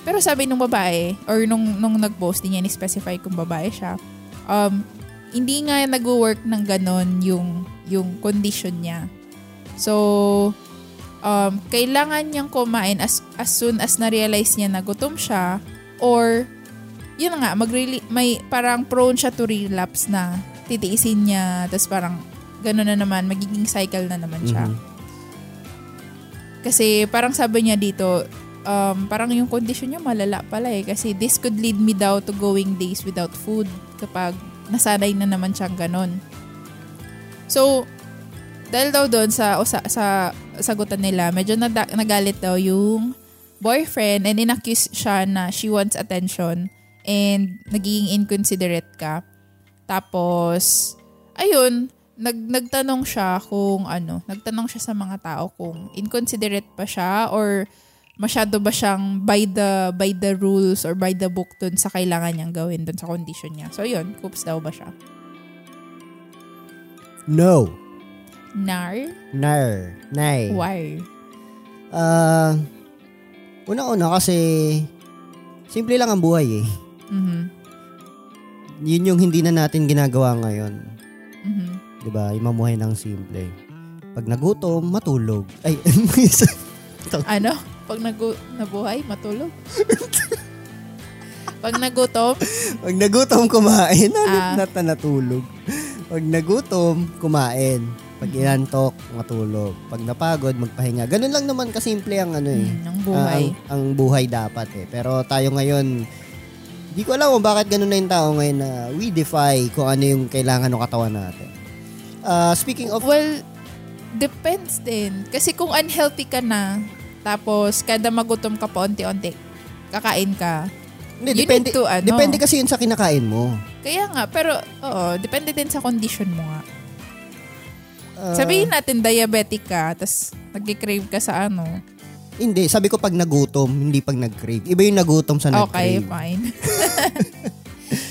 Pero sabi nung babae, or nung, nung nag-post, di niya ni-specify kung babae siya, um, hindi nga nag-work ng ganon yung, yung condition niya. So, um, kailangan niyang kumain as, as soon as na-realize niya na gutom siya or yun nga, mag may parang prone siya to relapse na titiisin niya tapos parang gano'n na naman, magiging cycle na naman siya. Mhm. Kasi parang sabi niya dito, um, parang yung condition niya malala pala eh. Kasi this could lead me daw to going days without food kapag nasanay na naman siyang ganon. So, dahil daw doon sa, o sa, sa sagutan nila, medyo nada- nagalit daw yung boyfriend and inaccuse siya na she wants attention and nagiging inconsiderate ka. Tapos, ayun, nag, nagtanong siya kung ano, nagtanong siya sa mga tao kung inconsiderate pa siya or masyado ba siyang by the by the rules or by the book dun sa kailangan niyang gawin dun sa condition niya. So yun, coops daw ba siya? No. Nar? Nar. Nay. Why? Ah, una-una kasi simple lang ang buhay eh. Mhm. Yun yung hindi na natin ginagawa ngayon. Mhm. 'Di ba? Yung mamuhay ng simple. Pag nagutom, matulog. Ay, (laughs) Ano? Pag nagu nabuhay, matulog? Pag nagutom, pag nagutom, kumain. Ano Ah. na na natulog? Pag nagutom, kumain. Pag inantok, matulog. Pag napagod, magpahinga. Ganun lang naman kasimple ang ano eh. mm, ang buhay. ang, ang buhay dapat eh. Pero tayo ngayon, di ko alam kung bakit ganun na yung tao ngayon na we defy kung ano yung kailangan ng katawan natin. Ah, speaking of, Well, depends din. Kasi kung unhealthy ka na, tapos kada magutom ka pa unti-unti, kakain ka. hindi, you depende, need to, ano. depende kasi yun sa kinakain mo. Kaya nga, pero oo, depende din sa condition mo nga. Ah, Sabihin natin diabetic ka, tapos nagki-crave ka sa ano. Hindi, sabi ko pag nagutom, hindi pag nag-crave. Iba yung nagutom sa Okay, nag-crave. fine. (laughs)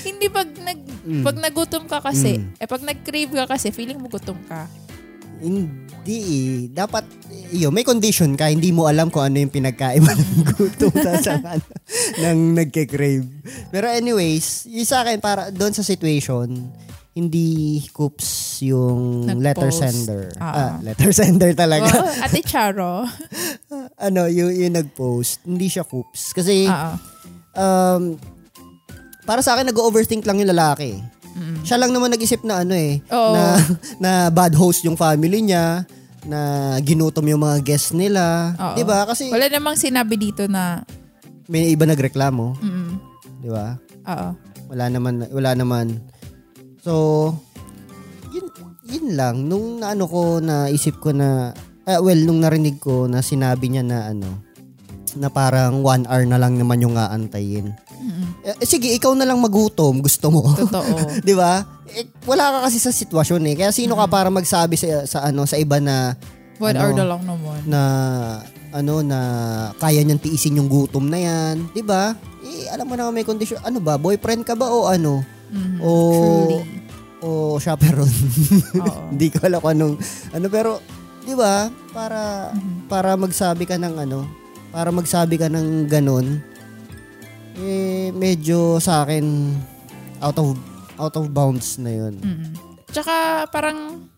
Hindi pag nag Mm. pag nagutom ka kasi, Mm. eh pag nag-crave ka kasi, feeling mo gutom ka. Hindi eh. Dapat, iyo, may condition ka, hindi mo alam kung ano yung pinagkain mo (laughs) ng gutom sa (laughs) ano, ng nagke-crave. Pero anyways, yung sa akin, para doon sa situation, hindi coops yung Nag-post. letter sender. Ah. Ah, letter sender talaga. Oh, Ate Charo. Ano, yung, yung nag-post, hindi siya coops. Kasi, Oo. um, para sa akin, nag-overthink lang yung lalaki. Mm. Siya lang naman nag-isip na ano eh, Oo. na, (laughs) na bad host yung family niya, na ginutom yung mga guests nila. Oo. 'Di ba? Kasi Wala namang sinabi dito na, may iba nagreklamo, mm 'di ba? oo. Wala naman wala naman. So yun, yun lang nung naano ko na isip ko na ah, well nung narinig ko na sinabi niya na ano na parang one hour na lang naman yung aantayin. Mm-mm. Eh, sige, ikaw na lang magutom, gusto mo. Totoo. (laughs) 'Di ba? Eh, wala ka kasi sa sitwasyon eh. Kaya sino ka para magsabi sa sa ano sa iba na One Ano? hour na lang naman. na ano na kaya niyang tiisin yung gutom na 'yan, 'di ba? Eh alam mo na may condition. Ano ba? Boyfriend ka ba o ano? Mhm. O Truly. o chaperone? (laughs) Hindi ko alam kung anong ano pero 'di ba? Para Mhm. para magsabi ka ng ano, para magsabi ka ng ganun eh medyo sa akin out of out of bounds na 'yun. Mm. Tsaka parang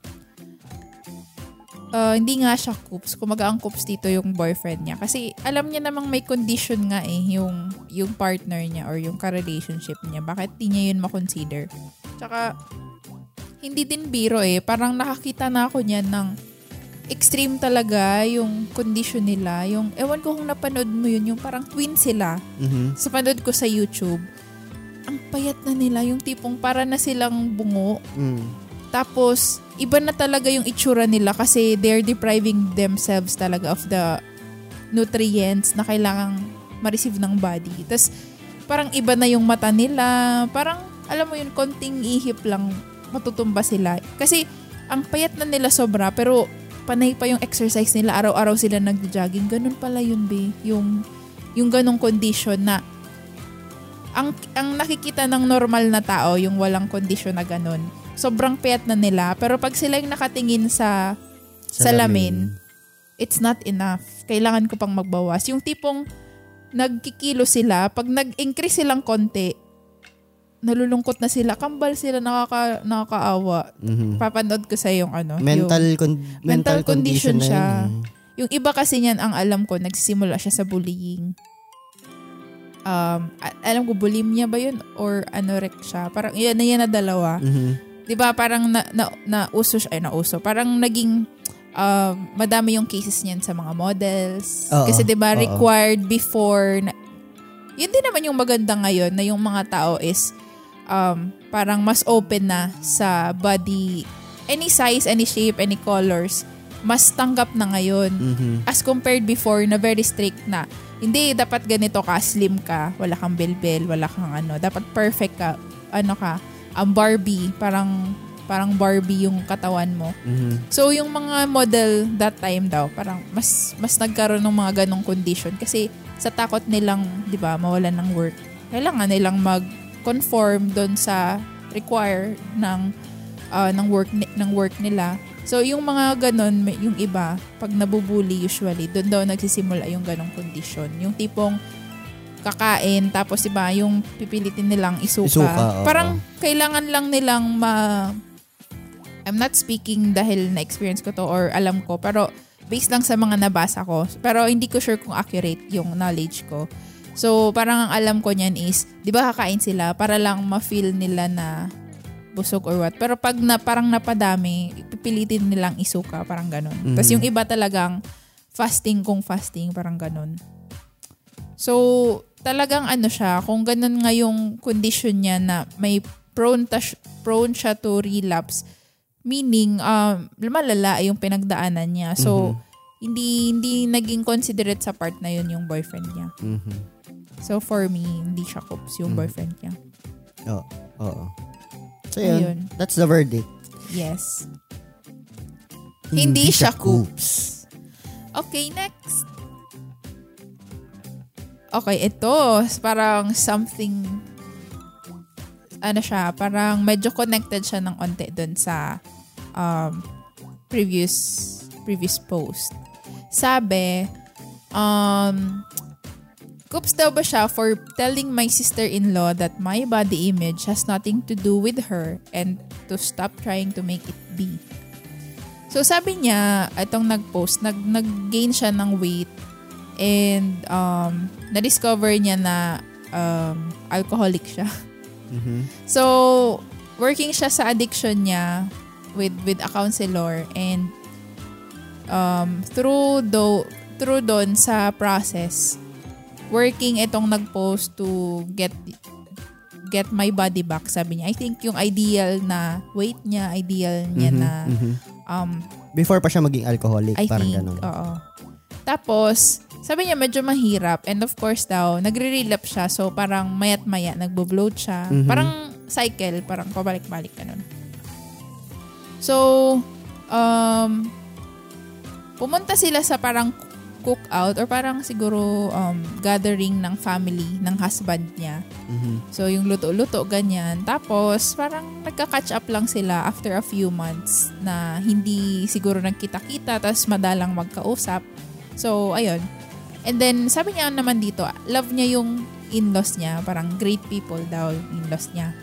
uh, hindi nga siya coops. Kumaga ang coops dito yung boyfriend niya. Kasi alam niya namang may condition nga eh yung, yung partner niya or yung ka-relationship niya. Bakit di niya yun makonsider? Tsaka hindi din biro eh. Parang nakakita na ako niyan ng extreme talaga yung condition nila. Yung, ewan ko kung napanood mo yun, yung parang twin sila Mhm. sa panood ko sa YouTube, ang payat na nila, yung tipong para na silang bungo. Mm. Tapos, iba na talaga yung itsura nila kasi they're depriving themselves talaga of the nutrients na kailangang ma-receive ng body. Tapos, parang iba na yung mata nila. Parang, alam mo yun, konting ihip lang matutumba sila. Kasi, ang payat na nila sobra, pero panay pa yung exercise nila. Araw-araw sila nag-jogging. Ganun pala yun, be. Yung, yung ganong condition na ang, ang nakikita ng normal na tao, yung walang kondisyon na ganun, sobrang payat na nila. Pero pag sila yung nakatingin sa salamin, it's not enough. Kailangan ko pang magbawas. Yung tipong nagkikilo sila, pag nag-increase silang konti, nalulungkot na sila, kambal sila, nakaka, nakakaawa. Mhm. Papanood ko sa yung ano. Mental, yung, con- mental mental, condition condition, na siya. yun. eh. yung iba kasi niyan, ang alam ko, nagsisimula siya sa bullying. Um, alam ko, bulimia ba yun? Or anorexia? Parang yan na yan na dalawa. Mhm. 'di ba parang na, na, nauso siya, ay nauso. Parang naging um, madami yung cases niyan sa mga models. Oo, Kasi 'di ba required before na, yun din naman yung maganda ngayon na yung mga tao is um, parang mas open na sa body any size, any shape, any colors mas tanggap na ngayon Mhm. as compared before na very strict na hindi dapat ganito ka slim ka wala kang belbel wala kang ano dapat perfect ka ano ka ang Barbie parang parang Barbie yung katawan mo Mhm. so yung mga model that time daw parang mas mas nagkaroon ng mga ganong condition kasi sa takot nilang 'di ba mawalan ng work kailangan nilang mag conform doon sa require ng ah, ng work ni- ng work nila So, yung mga ganon, may- yung iba, pag nabubuli usually, doon daw nagsisimula yung ganong condition. Yung tipong kakain, tapos iba, yung pipilitin nilang isuka. Isuka, oo. Parang kailangan lang nilang ma... I'm not speaking dahil na-experience ko to or alam ko, pero based lang sa mga nabasa ko. Pero hindi ko sure kung accurate yung knowledge ko. So, parang ang alam ko niyan is, di ba kakain sila para lang ma-feel nila na busog or what. Pero pag na, parang napadami, pipilitin nilang isuka, parang ganun. Mhm. Tapos yung iba talagang fasting kung fasting, parang ganun. So, talagang ano siya, kung ganun nga yung condition niya na may prone, ta, prone siya to relapse, meaning, um, malala yung pinagdaanan niya. So, hindi hindi naging considerate sa part na yun yung boyfriend niya. Mhm. So, for me, hindi siya coops yung Mhm. boyfriend niya. Oo. Oo. So yun, Ayun. that's the verdict. Yes. Hindi, siya coops. Okay, next. Okay, ito. Parang something, ano siya, parang medyo connected siya ng onte dun sa um, previous previous post. Sabi, um, Coops daw ba siya for telling my sister-in-law that my body image has nothing to do with her and to stop trying to make it be. So sabi niya, itong nag-post, nag, nag-gain siya ng weight and um, na-discover niya na um, alcoholic siya. Mhm. So, working siya sa addiction niya with with a counselor and um, through do through doon sa process working itong nag-post to get get my body back sabi niya I think yung ideal na weight niya ideal niya Mhm, na mhm. um Before pa siya maging alcoholic, I parang think ganun. oo tapos sabi niya medyo mahirap and of course daw nagre-relapse siya so parang mayat maya nagbo-bloat siya Mhm. parang cycle parang pabalik-balik ganun so um pumunta sila sa parang cookout or parang siguro um, gathering ng family ng husband niya Mhm. So, yung luto-luto, ganyan. Tapos, parang nagka-catch up lang sila after a few months na hindi siguro nagkita-kita, tapos madalang magkausap. So, ayun. And then, sabi niya naman dito, love niya yung in-laws niya. Parang great people daw in-laws niya.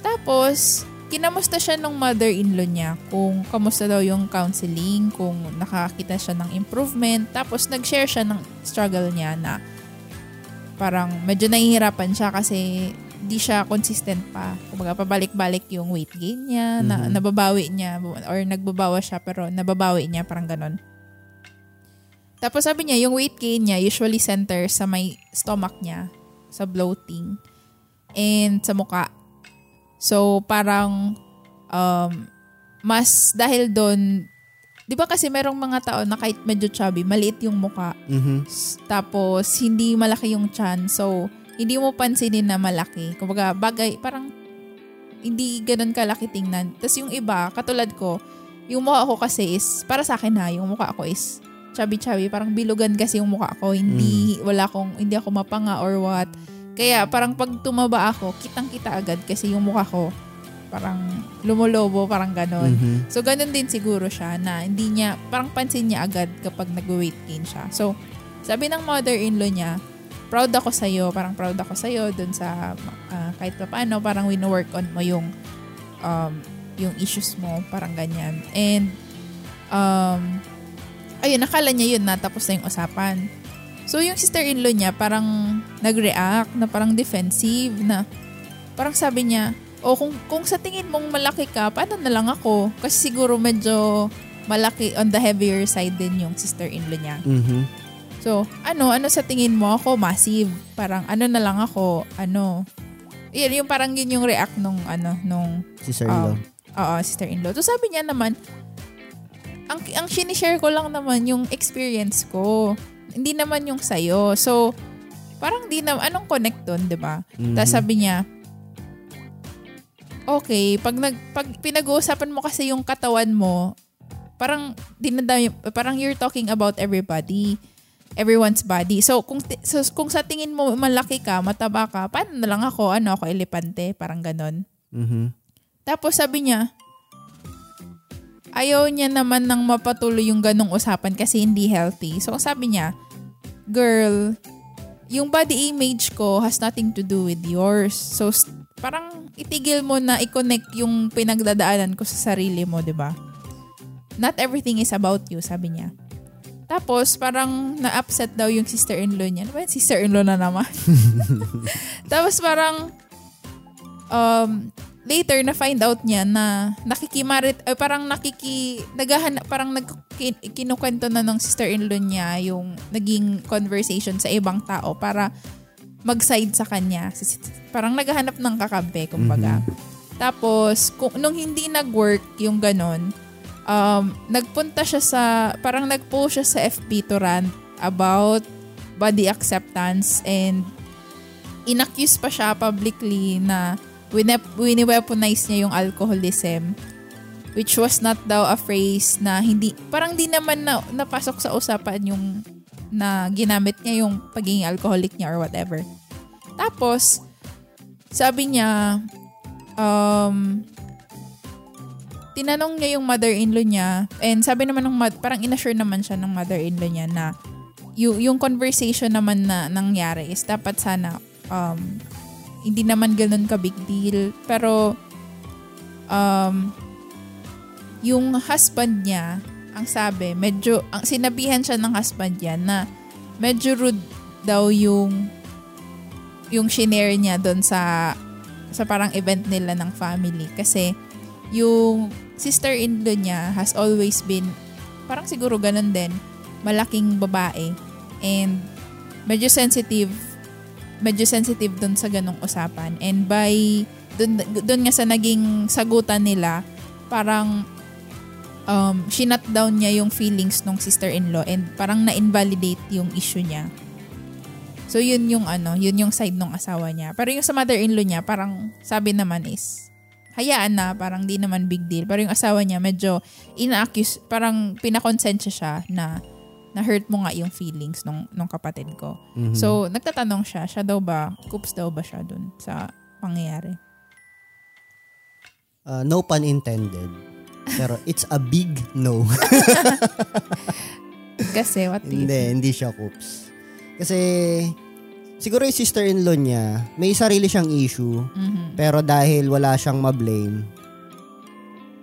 Tapos, kinamusta siya ng mother-in-law niya kung kamusta daw yung counseling, kung nakakita siya ng improvement. Tapos, nag-share siya ng struggle niya na parang medyo nahihirapan siya kasi di siya consistent pa. Kumbaga, pabalik-balik yung weight gain niya, na, Mhm. nababawi niya, or nagbabawa siya pero nababawi niya, parang ganon. Tapos sabi niya, yung weight gain niya usually center sa may stomach niya, sa bloating, and sa muka. So, parang um, mas dahil doon, di ba kasi merong mga tao na kahit medyo chubby, maliit yung muka. Mhm. S- Tapos, hindi malaki yung chan. So, hindi mo pansinin na malaki. Kumbaga, bagay, parang hindi ganun kalaki tingnan. Tapos yung iba, katulad ko, yung mukha ko kasi is, para sa akin ha, yung mukha ko is chubby-chubby. Parang bilugan kasi yung mukha ko. Hindi, wala akong, hindi ako mapanga or what. Kaya parang pag tumaba ako, kitang-kita agad kasi yung mukha ko parang lumulobo, parang ganon. Mhm. So, ganun din siguro siya na hindi niya, parang pansin niya agad kapag nag-weight gain siya. So, sabi ng mother-in-law niya, proud ako sa'yo, parang proud ako sa'yo dun sa ah, kahit pa paano, parang wino-work on mo yung um, yung issues mo, parang ganyan. And, um, ayun, nakala niya yun na tapos na yung usapan. So, yung sister-in-law niya parang nag-react na parang defensive na parang sabi niya, o kung, kung sa tingin mong malaki ka, paano na lang ako? Kasi siguro medyo malaki on the heavier side din yung sister-in-law niya. Mhm. So, ano, ano sa tingin mo ako? Massive. Parang ano na lang ako, ano. Yan, yung parang yun yung react nung, ano, nung, Si Sir Lo. um, oo, sister-in-law. So, sabi niya naman, ang, ang sinishare ko lang naman yung experience ko. Hindi naman yung sa'yo. So, parang di na, anong connect dun, di ba? Mhm. Tapos sabi niya, okay, pag, nag, pag pinag-uusapan mo kasi yung katawan mo, parang, dinadami, parang you're talking about everybody, everyone's body. So, kung, so, kung sa tingin mo malaki ka, mataba ka, paano na lang ako? Ano ako, elepante? Parang ganon. Mhm. Tapos sabi niya, ayaw niya naman nang mapatuloy yung ganong usapan kasi hindi healthy. So sabi niya, girl, yung body image ko has nothing to do with yours. So parang itigil mo na i-connect yung pinagdadaanan ko sa sarili mo, 'di ba? Not everything is about you, sabi niya. Tapos, parang na-upset daw yung sister-in-law niya. Ano ba yun? Sister-in-law na naman. (laughs) Tapos parang, um, later na find out niya na nakikimarit eh, parang nakiki naghahanap parang nag kin- kinukwento na ng sister-in-law niya yung naging conversation sa ibang tao para mag-side sa kanya. Parang naghahanap ng kakampi, kumbaga. Tapos, kung, nung hindi nag-work yung ganon, um, nagpunta siya sa, parang nag-post siya sa FB to rant about body acceptance and inaccuse pa siya publicly na winep- wini-weaponize niya yung alcoholism which was not daw a phrase na hindi, parang di naman na, napasok sa usapan yung na ginamit niya yung pagiging alcoholic niya or whatever. Tapos, sabi niya, um, tinanong niya yung mother-in-law niya and sabi naman ng parang inassure naman siya ng mother-in-law niya na yung, yung conversation naman na nangyari is dapat sana um, hindi naman ganun ka big deal. Pero um, yung husband niya ang sabi medyo ang sinabihan siya ng husband niya na medyo rude daw yung yung shinare niya doon sa sa parang event nila ng family. Kasi yung sister-in-law niya has always been parang siguro ganun din malaking babae. And medyo sensitive medyo sensitive dun sa ganong usapan and by dun, dun nga sa naging sagutan nila parang um, shinut down niya yung feelings ng sister-in-law and parang na-invalidate yung issue niya So, yun yung ano, yun yung side ng asawa niya. Pero yung sa mother-in-law niya, parang sabi naman is, hayaan na, parang di naman big deal. Pero yung asawa niya, medyo ina-accuse, parang pinakonsensya siya na na-hurt mo nga yung feelings nung, nung kapatid ko. Mhm. So, nagtatanong siya, siya daw ba, coops daw ba siya dun sa pangyayari? Uh, no pun intended. Pero it's a big no. (laughs) Kasi, what do you hindi, hindi siya coops. Kasi, siguro yung sister-in-law niya, may sarili siyang issue. Mhm. Pero dahil wala siyang ma-blame,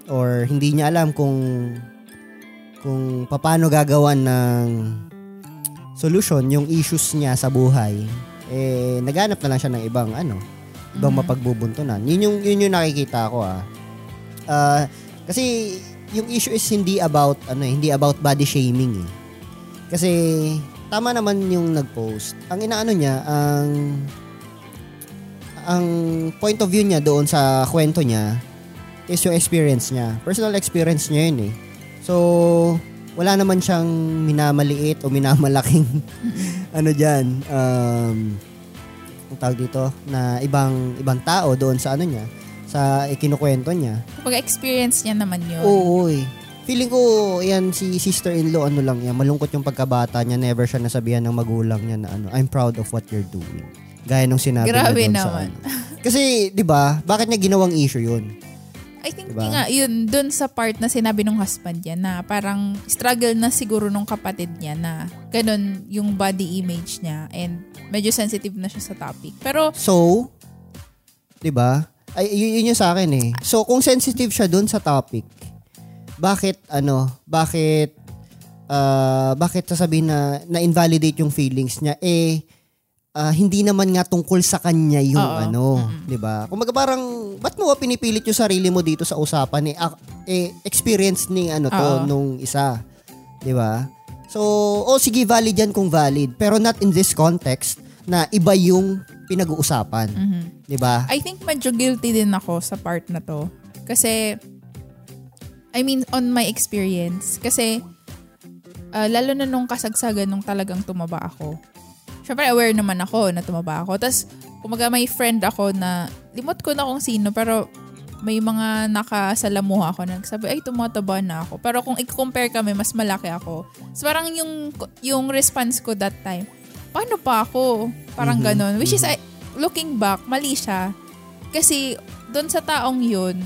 or hindi niya alam kung kung paano gagawan ng solution yung issues niya sa buhay, eh, naghanap na lang siya ng ibang ano, ibang Mhm. mapagbubuntunan. Yun yung, yun yung nakikita ko ah. Ah, kasi yung issue is hindi about ano eh, hindi about body shaming eh. Kasi tama naman yung nag-post. Ang inaano niya, ang ang point of view niya doon sa kwento niya is yung experience niya. Personal experience niya yun eh. So, wala naman siyang minamaliit o minamalaking (laughs) ano diyan um ang tawag dito na ibang ibang tao doon sa ano niya sa ikinukwento niya. Kapag experience niya naman yun. Oo, eh. Feeling ko, yan, si sister-in-law, ano lang yan, malungkot yung pagkabata niya, never siya nasabihan ng magulang niya na ano, I'm proud of what you're doing. Gaya nung sinabi Grabe niya doon sa naman. ano. Kasi, di ba, bakit niya ginawang issue yun? I think Diba? nga, yun, dun sa part na sinabi ng husband niya na parang struggle na siguro nung kapatid niya na ganun yung body image niya and medyo sensitive na siya sa topic. Pero, So, 'di ba? Ay yun yung sa akin eh. So, kung sensitive siya doon sa topic, bakit ano, bakit ah, bakit sasabihin na na invalidate yung feelings niya eh ah, hindi naman nga tungkol sa kanya yung Oo. ano, 'di ba? Kumbaga parang ba't mo ba pinipilit yung sarili mo dito sa usapan eh, eh experience ni ano to Oo. nung isa, 'di ba? So, oh sige valid yan kung valid, pero not in this context na iba yung pinag-uusapan, mhm. 'di ba? I think medyo guilty din ako sa part na to. Kasi, I mean, on my experience, kasi, ah, lalo na nung kasagsagan nung talagang tumaba ako. Siyempre, aware naman ako na tumaba ako. Tapos, kumaga may friend ako na, limot ko na kung sino, pero may mga nakasalamuha ako na nagsabi, ay, tumataba na ako. Pero kung i-compare kami, mas malaki ako. So, parang yung, yung response ko that time, paano pa ako? Parang Mhm, ganon. Which is, I, looking back, mali siya. Kasi, doon sa taong yun,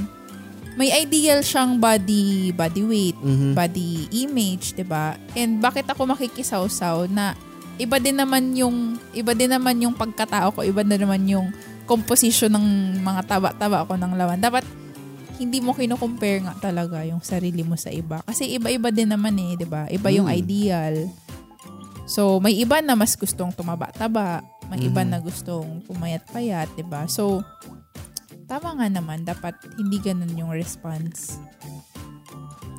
may ideal siyang body body weight, Mhm. body image, 'di ba? And bakit ako makikisawsaw na iba din naman yung iba din naman yung pagkatao ko, iba din naman yung composition ng mga taba-taba ko ng lawan. Dapat hindi mo kino-compare nga talaga yung sarili mo sa iba. Kasi iba-iba din naman eh, 'di ba? Iba yung Mm. ideal. So, may iba na mas gustong tumaba-taba, may iba Mhm. na gustong pumayat-payat, 'di ba? So, tama nga naman, dapat hindi ganun yung response.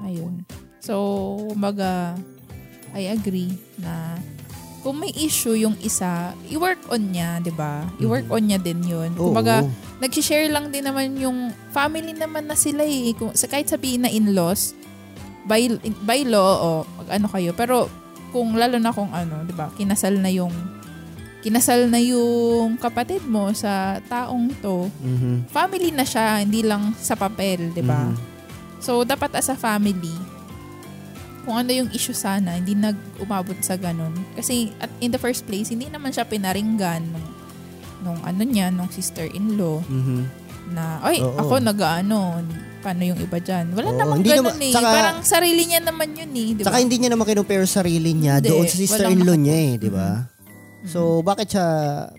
Ayun. So, kumbaga, I agree na kung may issue yung isa, i-work on niya, 'di ba? I-work on niya din 'yun. Oo. Kumbaga, nag-share lang din naman yung family naman na sila eh. Kung, sa, kahit sabihin na in-laws, by, by law, o ano kayo. Pero, kung lalo na kung ano, di ba, kinasal na yung kinasal na yung kapatid mo sa taong to, Mhm. family na siya, hindi lang sa papel, di ba? Mhm. So, dapat as a family, kung ano yung issue sana, hindi nag-umabot sa ganun. Kasi at in the first place, hindi naman siya pinaringgan nung, nung ano niya, nung sister-in-law Mhm. na, ay, Oo. ako nag-ano, paano yung iba dyan? Wala Oo, namang hindi ganun naman- eh. tsaka- Parang sarili niya naman yun eh. Di ba? Saka hindi niya naman kinumpare sa sarili niya Hindi, doon sa sister-in-law walang niya eh, di ba? Mhm. So, bakit siya,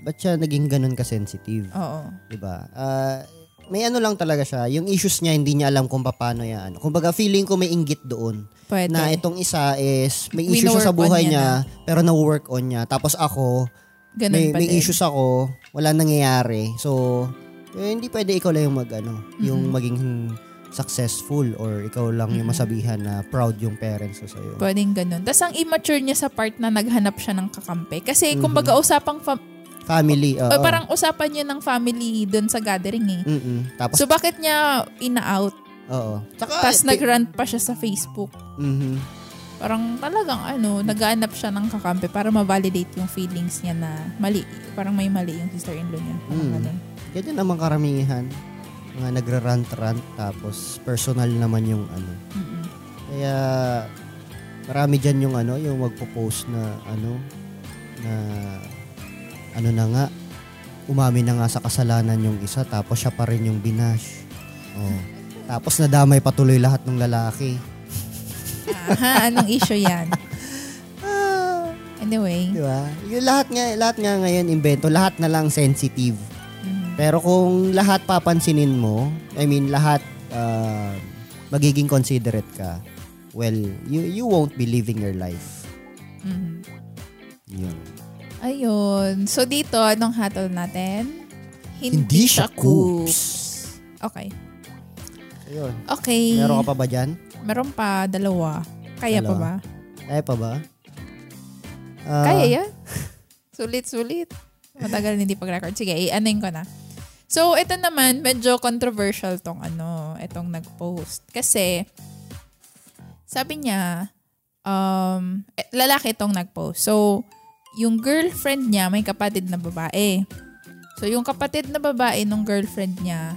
ba't siya naging ganun ka-sensitive? Oo. Di ba? Ah, may ano lang talaga siya. Yung issues niya, hindi niya alam kung paano yan. Ano. Kumbaga, feeling ko may inggit doon. Pwede. Na itong isa is, may issue siya sa buhay niya niya, pero na-work on niya. Tapos ako, Ganun may, may din. issues ako, wala nangyayari. So, eh, hindi pwede ikaw lang yung mag, ano, yung Mhm. maging successful or ikaw lang yung Mhm. masabihan na proud yung parents ko sa'yo. Pwedeng ganun. Tapos ang immature niya sa part na naghanap siya ng kakampi. Kasi Mhm. kumbaga usapang, fam- Family, oo. o parang usapan niya ng family dun sa gathering eh. Mm-mm. Tapos, So bakit niya ina-out? oo. Tsaka, Tapos eh, nag-rant pa siya sa Facebook. mhm. Parang talagang ano, naghanap siya ng kakampi para ma-validate yung feelings niya na mali. Parang may mali yung sister-in-law niya. Parang Mm. ganun. Ganyan naman karamihan. Mga nagra-rant-rant tapos personal naman yung ano. Mm-mm. Kaya marami dyan yung ano, yung magpo-post na ano, na ano na nga, umamin na nga sa kasalanan yung isa tapos siya pa rin yung binash. Oh. Tapos nadamay patuloy lahat ng lalaki. Aha, anong issue yan? (laughs) Anyway. Di ba? Yung lahat nga, lahat nga ngayon invento, lahat na lang sensitive. Mhm. Pero kung lahat papansinin mo, I mean lahat uh, magiging considerate ka, well, you you won't be living your life. Mhm. Yun. Ayun. So dito, anong hatol natin? Hindi siya coops. Okay. Ayun. Okay. Meron ka pa ba dyan? Meron pa, dalawa. Kaya pa Dalawa. ba? Kaya pa ba? Ah, Kaya yan? (laughs) Sulit-sulit. Matagal hindi pag-record. Sige, i-anin ko na. So, ito naman, medyo controversial tong ano, itong nag-post. Kasi, sabi niya, um, eh, lalaki itong nag-post. So, yung girlfriend niya, may kapatid na babae. So, yung kapatid na babae nung girlfriend niya,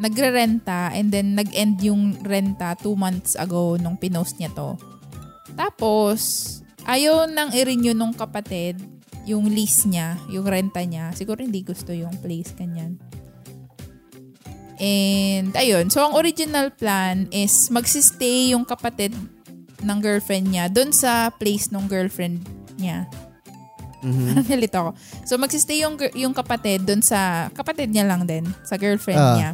nagre-renta and then nag-end yung renta two months ago nung pinost niya to. Tapos, ayaw nang i-renew nung kapatid yung lease niya, yung renta niya. Siguro hindi gusto yung place, kanyan. And, ayun. So, ang original plan is magsistay yung kapatid ng girlfriend niya doon sa place ng girlfriend niya. (laughs) Mhm. Nalito ako. So, magsistay yung, yung kapatid doon sa, kapatid niya lang din, sa girlfriend Ah. niya.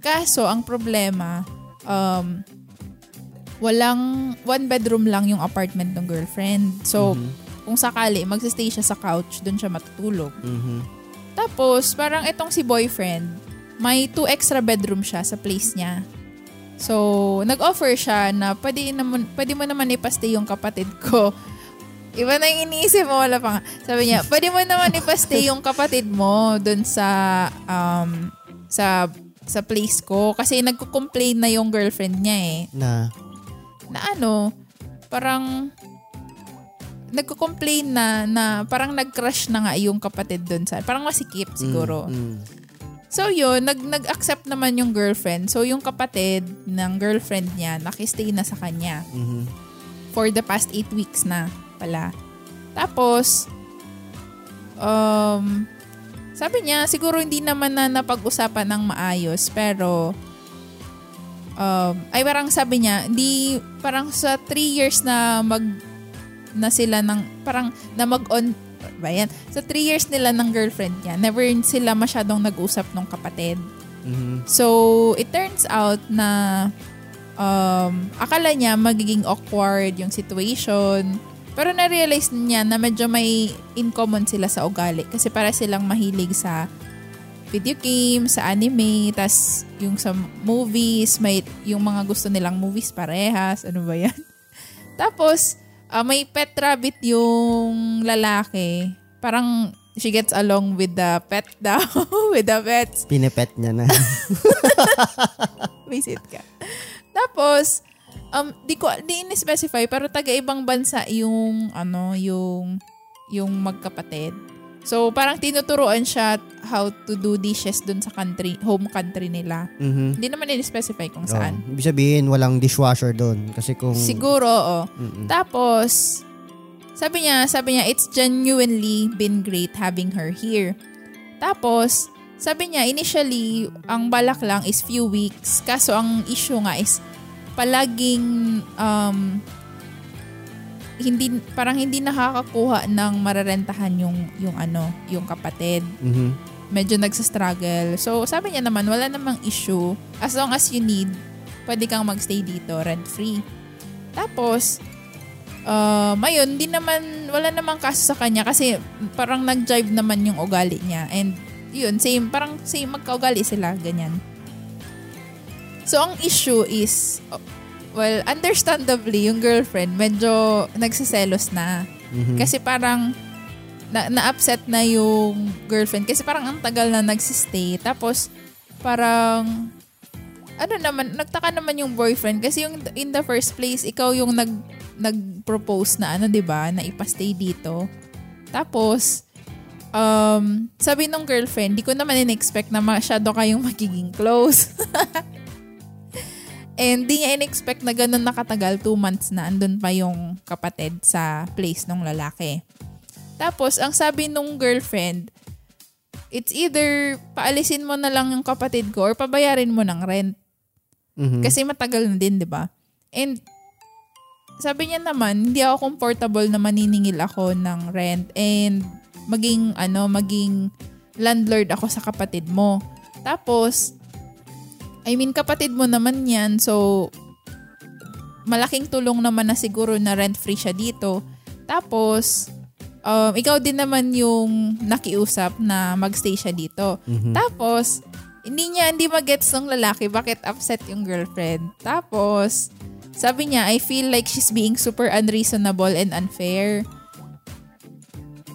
Kaso, ang problema, um, walang, one bedroom lang yung apartment ng girlfriend. So, Mhm. kung sakali, magsistay siya sa couch, doon siya matutulog. Mhm. Tapos, parang itong si boyfriend, may two extra bedroom siya sa place niya. So, nag-offer siya na pwede, naman, pwede mo naman ipastay yung kapatid ko. Iba na yung iniisip mo, wala pa nga. Sabi niya, pwede mo naman ipastay yung kapatid mo dun sa, um, sa, sa place ko. Kasi nagko-complain na yung girlfriend niya eh Na. na ano, parang nagko-complain na na parang nag-crush na nga yung kapatid doon sa parang masikip siguro. Mm, mm. So yun, nag nag-accept naman yung girlfriend. So yung kapatid ng girlfriend niya nakistay na sa kanya Mhm. for the past eight weeks na pala. Tapos um sabi niya siguro hindi naman na napag-usapan ng maayos pero um, ay parang sabi niya, hindi, parang sa three years na mag, na sila ng, parang na mag-on, ba yan? Sa three years nila ng girlfriend niya, never sila masyadong nag-usap ng kapatid. Mhm. So, it turns out na um, akala niya magiging awkward yung situation. Pero na-realize niya na medyo may in common sila sa ugali kasi para silang mahilig sa video games, sa anime, tas yung sa movies, may yung mga gusto nilang movies parehas, ano ba yan? (laughs) Tapos, ah, may pet rabbit yung lalaki. Parang she gets along with the pet (laughs) daw, with the pets. Pinepet niya na. (laughs) Visit ka. Tapos, um, di ko, di in-specify, pero taga-ibang bansa yung, ano, yung, yung magkapatid. So, parang tinuturuan siya how to do dishes dun sa country, home country nila. Mhm. Hindi naman in-specify kung Oh, saan. ibig sabihin, walang dishwasher doon. Kasi kung... Siguro, oo. Mm-mm. Tapos, sabi niya, sabi niya, it's genuinely been great having her here. Tapos, sabi niya, initially, ang balak lang is few weeks. Kaso, ang issue nga is, palaging, um, hindi, parang hindi nakakakuha ng mararentahan yung, yung ano, yung kapatid Mhm. medyo nagsastruggle. So, sabi niya naman, wala namang issue. As long as you need, pwede kang magstay dito, rent-free. Tapos, um, ayun, di naman, wala namang kaso sa kanya kasi parang nag-jive naman yung ugali niya. And, yun, same, parang same, magkaugali sila, ganyan. So, ang issue is, well, understandably, yung girlfriend, medyo nagsiselos na. Mhm. Kasi parang na, na-upset na yung girlfriend kasi parang ang tagal na nagsistay. Tapos parang ano naman, nagtaka naman yung boyfriend kasi yung in the first place, ikaw yung nag nag-propose na ano, 'di ba, na ipastay dito. Tapos um, sabi nung girlfriend, di ko naman in-expect na masyado kayong magiging close. (laughs) And di niya in-expect na ganun nakatagal, two months na, andun pa yung kapatid sa place ng lalaki. Tapos, ang sabi nung girlfriend, it's either paalisin mo na lang yung kapatid ko or pabayarin mo ng rent. Mhm. Kasi matagal na din, di ba? And sabi niya naman, hindi ako comfortable na maniningil ako ng rent and maging, ano, maging landlord ako sa kapatid mo. Tapos, I mean, kapatid mo naman yan, so malaking tulong naman na siguro na rent-free siya dito. Tapos, um, ikaw din naman yung nakiusap na magstay siya dito. Mhm. Tapos, hindi niya, hindi magets ng lalaki bakit upset yung girlfriend. Tapos, sabi niya, I feel like she's being super unreasonable and unfair.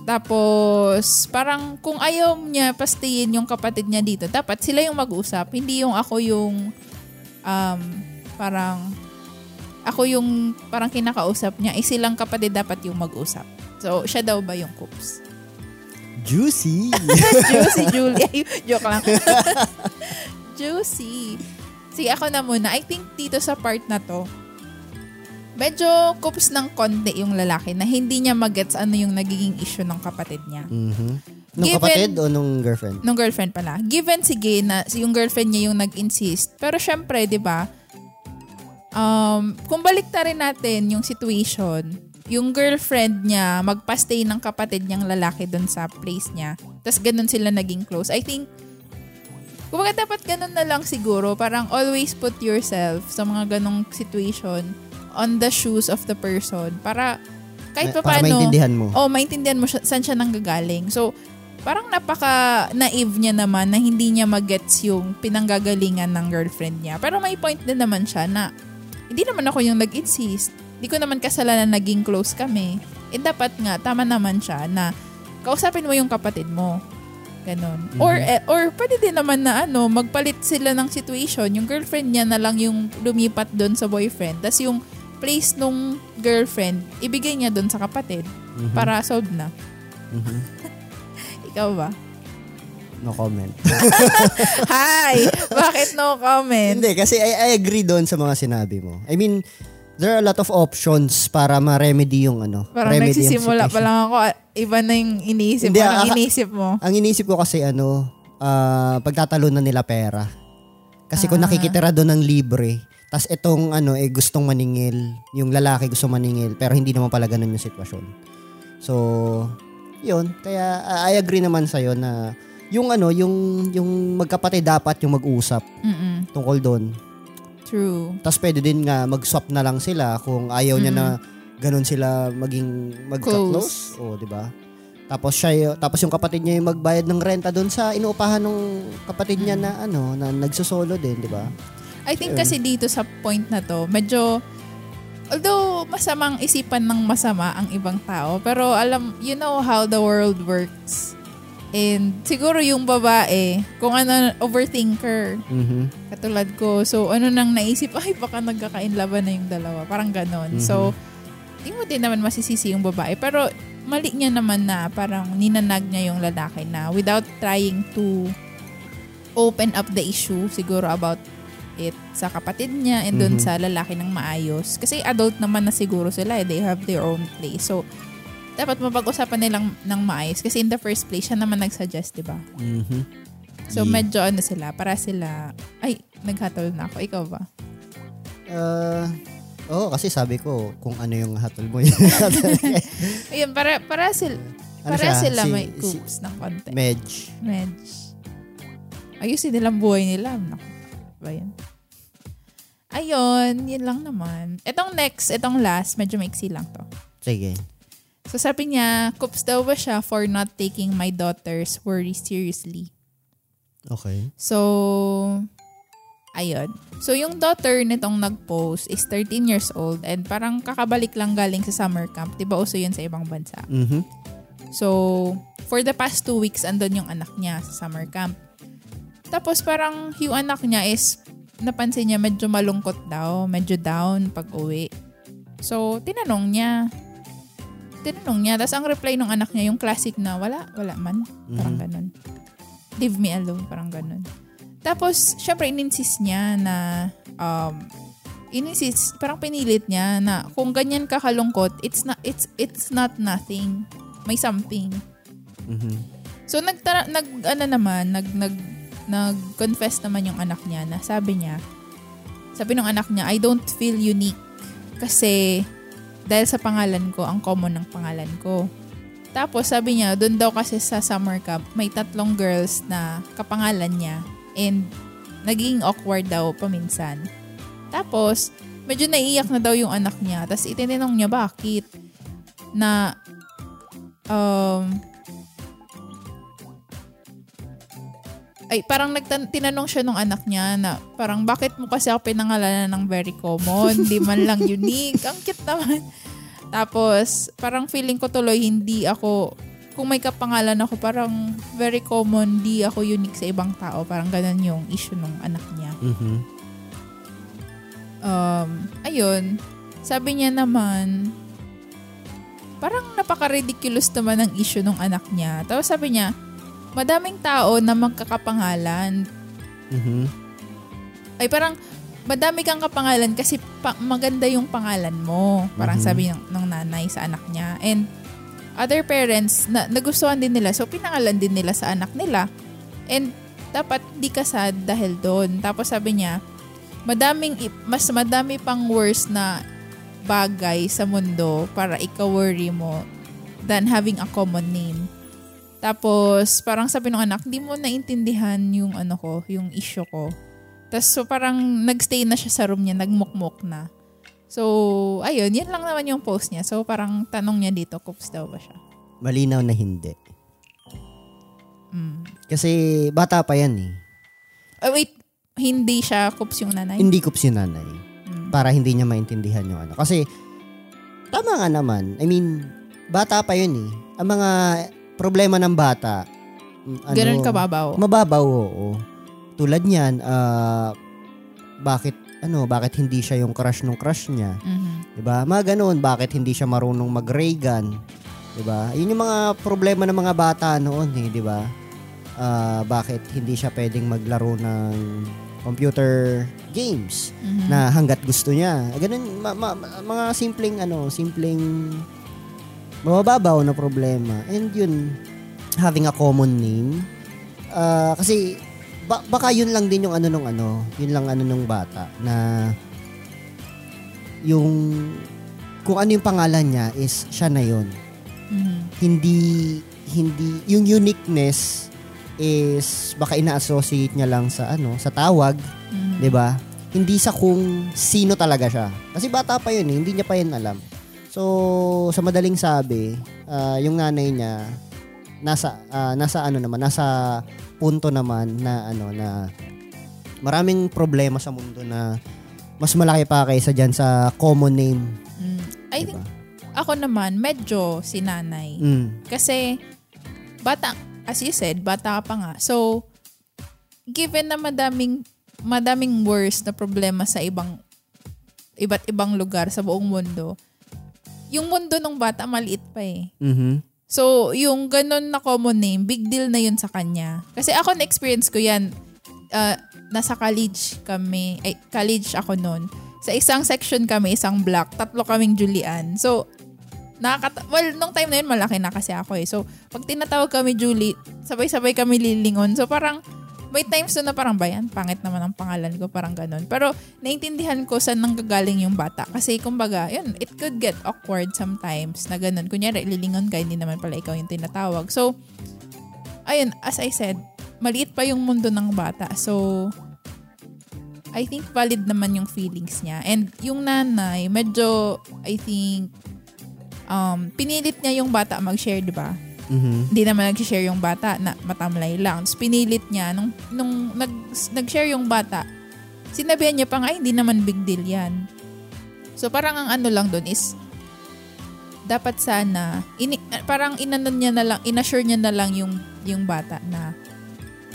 Tapos, parang kung ayaw niya pastayin yung kapatid niya dito, dapat sila yung mag-usap. Hindi yung ako yung, um, parang, ako yung parang kinakausap niya. Eh, silang kapatid dapat yung mag-usap. So, siya daw ba yung coops? Juicy! (laughs) Juicy (laughs) Julie. Ay, (laughs) joke lang. Juicy. Sige, ako na muna. I think dito sa part na to, medyo kups ng konti yung lalaki na hindi niya magets ano yung nagiging issue ng kapatid niya. Mhm. Nung Given- kapatid o nung girlfriend? Nung girlfriend pala. Given sige na yung girlfriend niya yung nag-insist. Pero syempre, di ba, um, kung balik rin natin yung situation, yung girlfriend niya magpa-stay ng kapatid niyang lalaki doon sa place niya. Tapos ganun sila naging close. I think, kumbaga dapat ganun na lang siguro. Parang always put yourself sa mga ganong situation on the shoes of the person. Para kahit pa para paano, maintindihan mo. oh, maintindihan mo siya, saan siya nanggagaling. So, parang napaka-naive niya naman na hindi niya magets yung pinanggagalingan ng girlfriend niya. Pero may point din naman siya na hindi naman ako yung nag-insist. Hindi ko naman kasalanan naging close kami. Eh dapat nga, tama naman siya na kausapin mo yung kapatid mo. Ganon. Or, eh, or pwede din naman na ano, magpalit sila ng situation. Yung girlfriend niya na lang yung lumipat doon sa boyfriend. Tapos yung place nung girlfriend, ibigay niya doon sa kapatid. Para solve na. Mhm. (laughs) Ikaw ba? No comment. (laughs) Hi! Bakit no comment? Hindi, kasi I, I agree doon sa mga sinabi mo. I mean, there are a lot of options para ma-remedy yung ano. Parang remedy nagsisimula pa lang ako. Iba na yung iniisip Hindi, aka- iniisip mo? Ang inisip ko kasi ano, ah, pagtatalunan nila pera. Kasi kung Ah. nakikitira doon ng libre, tas itong ano eh gustong maningil, yung lalaki gusto maningil, pero hindi naman pala ganun yung sitwasyon. So, yun. Kaya ah, I agree naman sa'yo na yung ano, yung yung magkapatid dapat yung mag-usap Mm-mm. tungkol doon. True. Tapos pwede din nga mag-swap na lang sila kung ayaw niya na ganun sila maging magka-close. O, di ba? Tapos siya tapos yung kapatid niya yung magbayad ng renta doon sa inuupahan ng kapatid niya na ano, na nagsosolo din, di ba? I think kasi dito sa point na to, medyo although masamang isipan ng masama ang ibang tao, pero alam, you know how the world works. And siguro yung babae, kung ano, overthinker, Mhm. katulad ko. So, ano nang naisip, (laughs) ay, baka nagkakainlaban na yung dalawa. Parang ganon. So, di mo din naman masisisi yung babae. Pero, mali niya naman na parang ninanag niya yung lalaki na without trying to open up the issue siguro about it sa kapatid niya and doon sa lalaki ng maayos. Kasi adult naman na siguro sila. eh. They have their own place. So, dapat mapag-usapan nilang ng maayos. Kasi in the first place, siya naman nag-suggest, di ba? Mhm. So, Yeah. medyo ano sila, para sila, ay, naghatol na ako. Ikaw ba? Ah, Oo, kasi sabi ko kung ano yung hatol mo yun. (laughs) Ayun, para, para sila, Ano para siya? sila Si- may si- coops ng konti. Medj. Medj. Ayusin nilang buhay nila. Naku, ba yan? Ayun, yun lang naman. Itong next, itong last, medyo maiksi lang to. Sige. So sabi niya, coops daw ba siya for not taking my daughter's worry seriously? Okay. So, ayun. So, yung daughter nitong nag-post is 13 years old and parang kakabalik lang galing sa summer camp. Diba uso yun sa ibang bansa? Mhm. So, for the past two weeks, andun yung anak niya sa summer camp. Tapos parang yung anak niya is, napansin niya medyo malungkot daw, medyo down pag uwi. So, tinanong niya. Tinanong niya. Tapos ang reply ng anak niya, yung classic na, wala, wala man. Parang ganun. Leave me alone, parang ganun. Tapos, syempre, ininsist niya na, um, ininsist, parang pinilit niya na kung ganyan ka kalungkot, it's not, it's, it's not nothing. May something. Mhm. So nag nag ano naman, nag nag nag-confess naman yung anak niya na sabi niya, sabi ng anak niya, I don't feel unique kasi dahil sa pangalan ko, ang common ng pangalan ko. Tapos sabi niya, doon daw kasi sa summer camp, may tatlong girls na kapangalan niya and naging awkward daw paminsan. Tapos, medyo naiiyak na daw yung anak niya. Tapos itinanong niya bakit na um, ay parang nagtan- tinanong siya nung anak niya na parang bakit mo kasi ako pinangalanan ng very common, di man lang (laughs) unique. Ang cute naman. Tapos parang feeling ko tuloy hindi ako kung may kapangalan ako parang very common, di ako unique sa ibang tao. Parang ganun yung issue nung anak niya. Mhm. Um, ayun, sabi niya naman, parang napaka-ridiculous naman ang issue ng anak niya. Tapos sabi niya, madaming tao na magkakapangalan. Mhm. Ay parang, madami kang kapangalan kasi pa- maganda yung pangalan mo. Parang Mhm. sabi ng, ng nanay sa anak niya. And other parents, na, nagustuhan din nila. So, pinangalan din nila sa anak nila. And dapat di ka sad dahil doon. Tapos sabi niya, madaming, mas madami pang worse na bagay sa mundo para ikaw-worry mo than having a common name. Tapos, parang sabi ng anak, hindi mo naintindihan yung ano ko, yung issue ko. Tapos, so parang nagstay na siya sa room niya, nagmukmok na. So, ayun, yan lang naman yung post niya. So, parang tanong niya dito, coops daw ba siya? Malinaw na hindi. Mm. Kasi bata pa yan eh. Oh, wait, hindi siya coops yung nanay? Hindi kups yung nanay. Mm. Para hindi niya maintindihan yung ano. Kasi, tama nga naman. I mean, bata pa yun eh. Ang mga problema ng bata, mm, ano, Ganun kababaw. Mababaw, oo. Tulad niyan, ah, bakit, ano, bakit hindi siya yung crush nung crush niya? Mhm. 'Di ba? Mga ganoon, bakit hindi siya marunong mag-ray gun? 'Di ba? Yun yung mga problema ng mga bata noon, eh, 'di ba? Ah, bakit hindi siya pwedeng maglaro ng computer games Mhm. na hanggat gusto niya. Ganun ma- ma- mga simpleng ano, simpleng mababaw na problema. And yun having a common name ah, kasi ba- baka yun lang din yung ano nung ano, yun lang ano nung bata na yung kung ano yung pangalan niya is siya na yun. Mhm. Hindi hindi yung uniqueness is baka ina-associate niya lang sa ano, sa tawag Mhm. 'di ba? Hindi sa kung sino talaga siya. Kasi bata pa 'yun, eh, hindi niya pa 'yan alam. So, sa madaling sabi, ah, yung nanay niya nasa ah, nasa ano naman, nasa punto naman na ano na maraming problema sa mundo na mas malaki pa kaysa diyan sa common name, Mm. I 'di think, ako naman, medyo si nanay. Mm. Kasi, bata, as you said, bata ka pa nga. So, given na madaming, madaming worse na problema sa ibang, iba't ibang lugar sa buong mundo, yung mundo ng bata maliit pa eh. Mhm. So, yung ganun na common name, big deal na yun sa kanya. Kasi ako na-experience ko yan, uh, nasa college kami, ay, college ako noon. Sa isang section kami, isang block, tatlo kaming Julian. So, nakakata- well, nung time na yun, malaki na kasi ako eh. So, pag tinatawag kami Julie, sabay-sabay kami lilingon. So, parang, may times na parang bayan, pangit naman ang pangalan ko, parang ganun. Pero, naintindihan ko saan nanggagaling yung bata. Kasi, kumbaga, yun, it could get awkward sometimes na ganun. Kunyari, lilingon ka, hindi naman pala ikaw yung tinatawag. So, ayun, as I said, maliit pa yung mundo ng bata. So, I think valid naman yung feelings niya. And yung nanay, medyo, I think, um, pinilit niya yung bata mag-share, di ba? Mhm. Hindi naman nag-share yung bata na matamlay lang. Tapos pinilit niya, nung, nung nag, nag-share yung bata, sinabihan niya pa nga, "Ay, hindi naman big deal yan. So parang ang ano lang doon is, dapat sana, ini, parang inanon niya na lang, inassure niya na lang yung, yung bata na,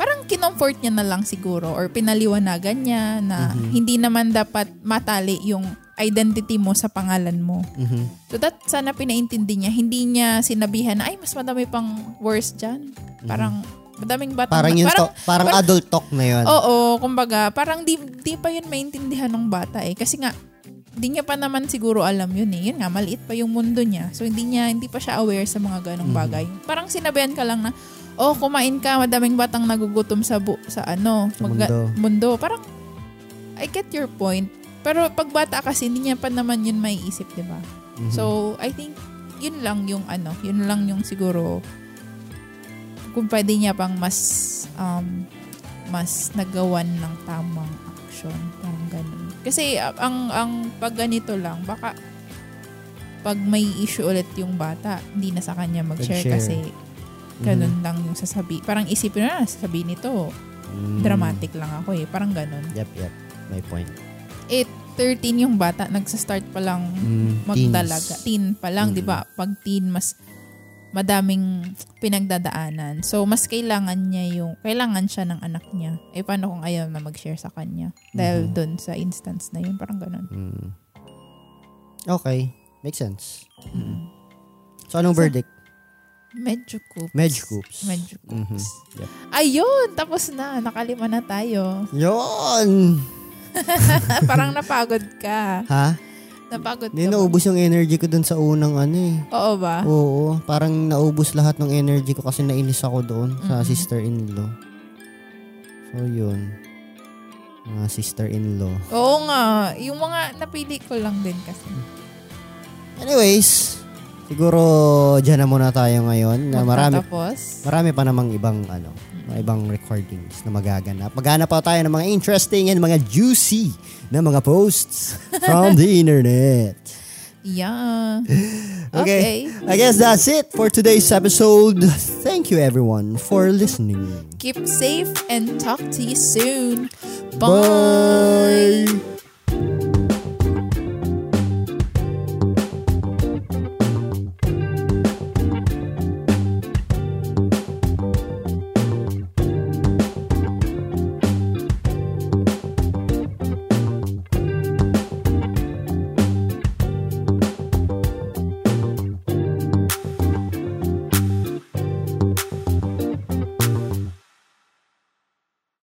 parang kinomfort niya na lang siguro or pinaliwanagan niya na Mhm. hindi naman dapat matali yung identity mo sa pangalan mo. Mhm. So that sana pinaintindi niya. Hindi niya sinabihan na, ay, mas madami pang worse dyan. Parang, madaming bata. Mm-hmm. Parang yun parang, to, parang parang- adult talk na 'yun. Oo, kumbaga, parang di, di pa yun maintindihan ng bata eh. Kasi nga, di niya pa naman siguro alam yun eh. Yun nga, maliit pa yung mundo niya. So hindi niya, hindi pa siya aware sa mga ganong Mhm. bagay. Parang sinabihan ka lang na, oh, kumain ka, madaming batang nagugutom sa bu- sa ano, Sa mundo. mundo. Parang, I get your point. Pero pag bata kasi, hindi niya pa naman yun maiisip, di ba? Mhm. So, I think, yun lang yung ano, yun lang yung siguro, kung pwede niya pang mas, um, mas nagawan ng tamang action. Parang ganun. Kasi, uh, ang, ang pag ganito lang, baka, pag may issue ulit yung bata, hindi na sa kanya mag-share Mag-share. kasi ganun lang yung sasabi. Parang isipin na, sasabi nito, Mm. dramatic lang ako eh. Parang ganun. Yep, yep. May point. Eh, 13 yung bata, nagsa-start pa lang Mm, magdalaga. teens. Teen pa lang, Mm. di ba? Pag teen, mas madaming pinagdadaanan. So, mas kailangan niya yung, kailangan siya ng anak niya. Eh, paano kung ayaw na mag-share sa kanya? Dahil Mhm. doon sa instance na yun, parang ganun. Mm. Okay. Makes sense. Mm. So, anong So, verdict? Medyo coops. Medyo coops. Medyo coops. Yep. Ayun! Tapos na. Nakalima na tayo. Yon! (laughs) Parang napagod ka. Ha? Napagod Hindi, ka naubos yung energy ko dun sa unang ano eh. Oo ba? Oo, parang naubos lahat ng energy ko kasi nainis ako doon sa Mm-mm. sister-in-law. So, yun. Mga sister-in-law. Oo nga. Yung mga napili ko lang din kasi. Anyways, siguro dyan na muna tayo ngayon. Na marami, Magtatapos. marami pa namang ibang ano, mga ibang recordings na magaganap. Maghanap pa tayo ng mga interesting and mga juicy na mga posts (laughs) from the internet. Yeah. (laughs) Okay. Okay. I guess that's it for today's episode. Thank you everyone for listening. Keep safe and talk to you soon. Bye.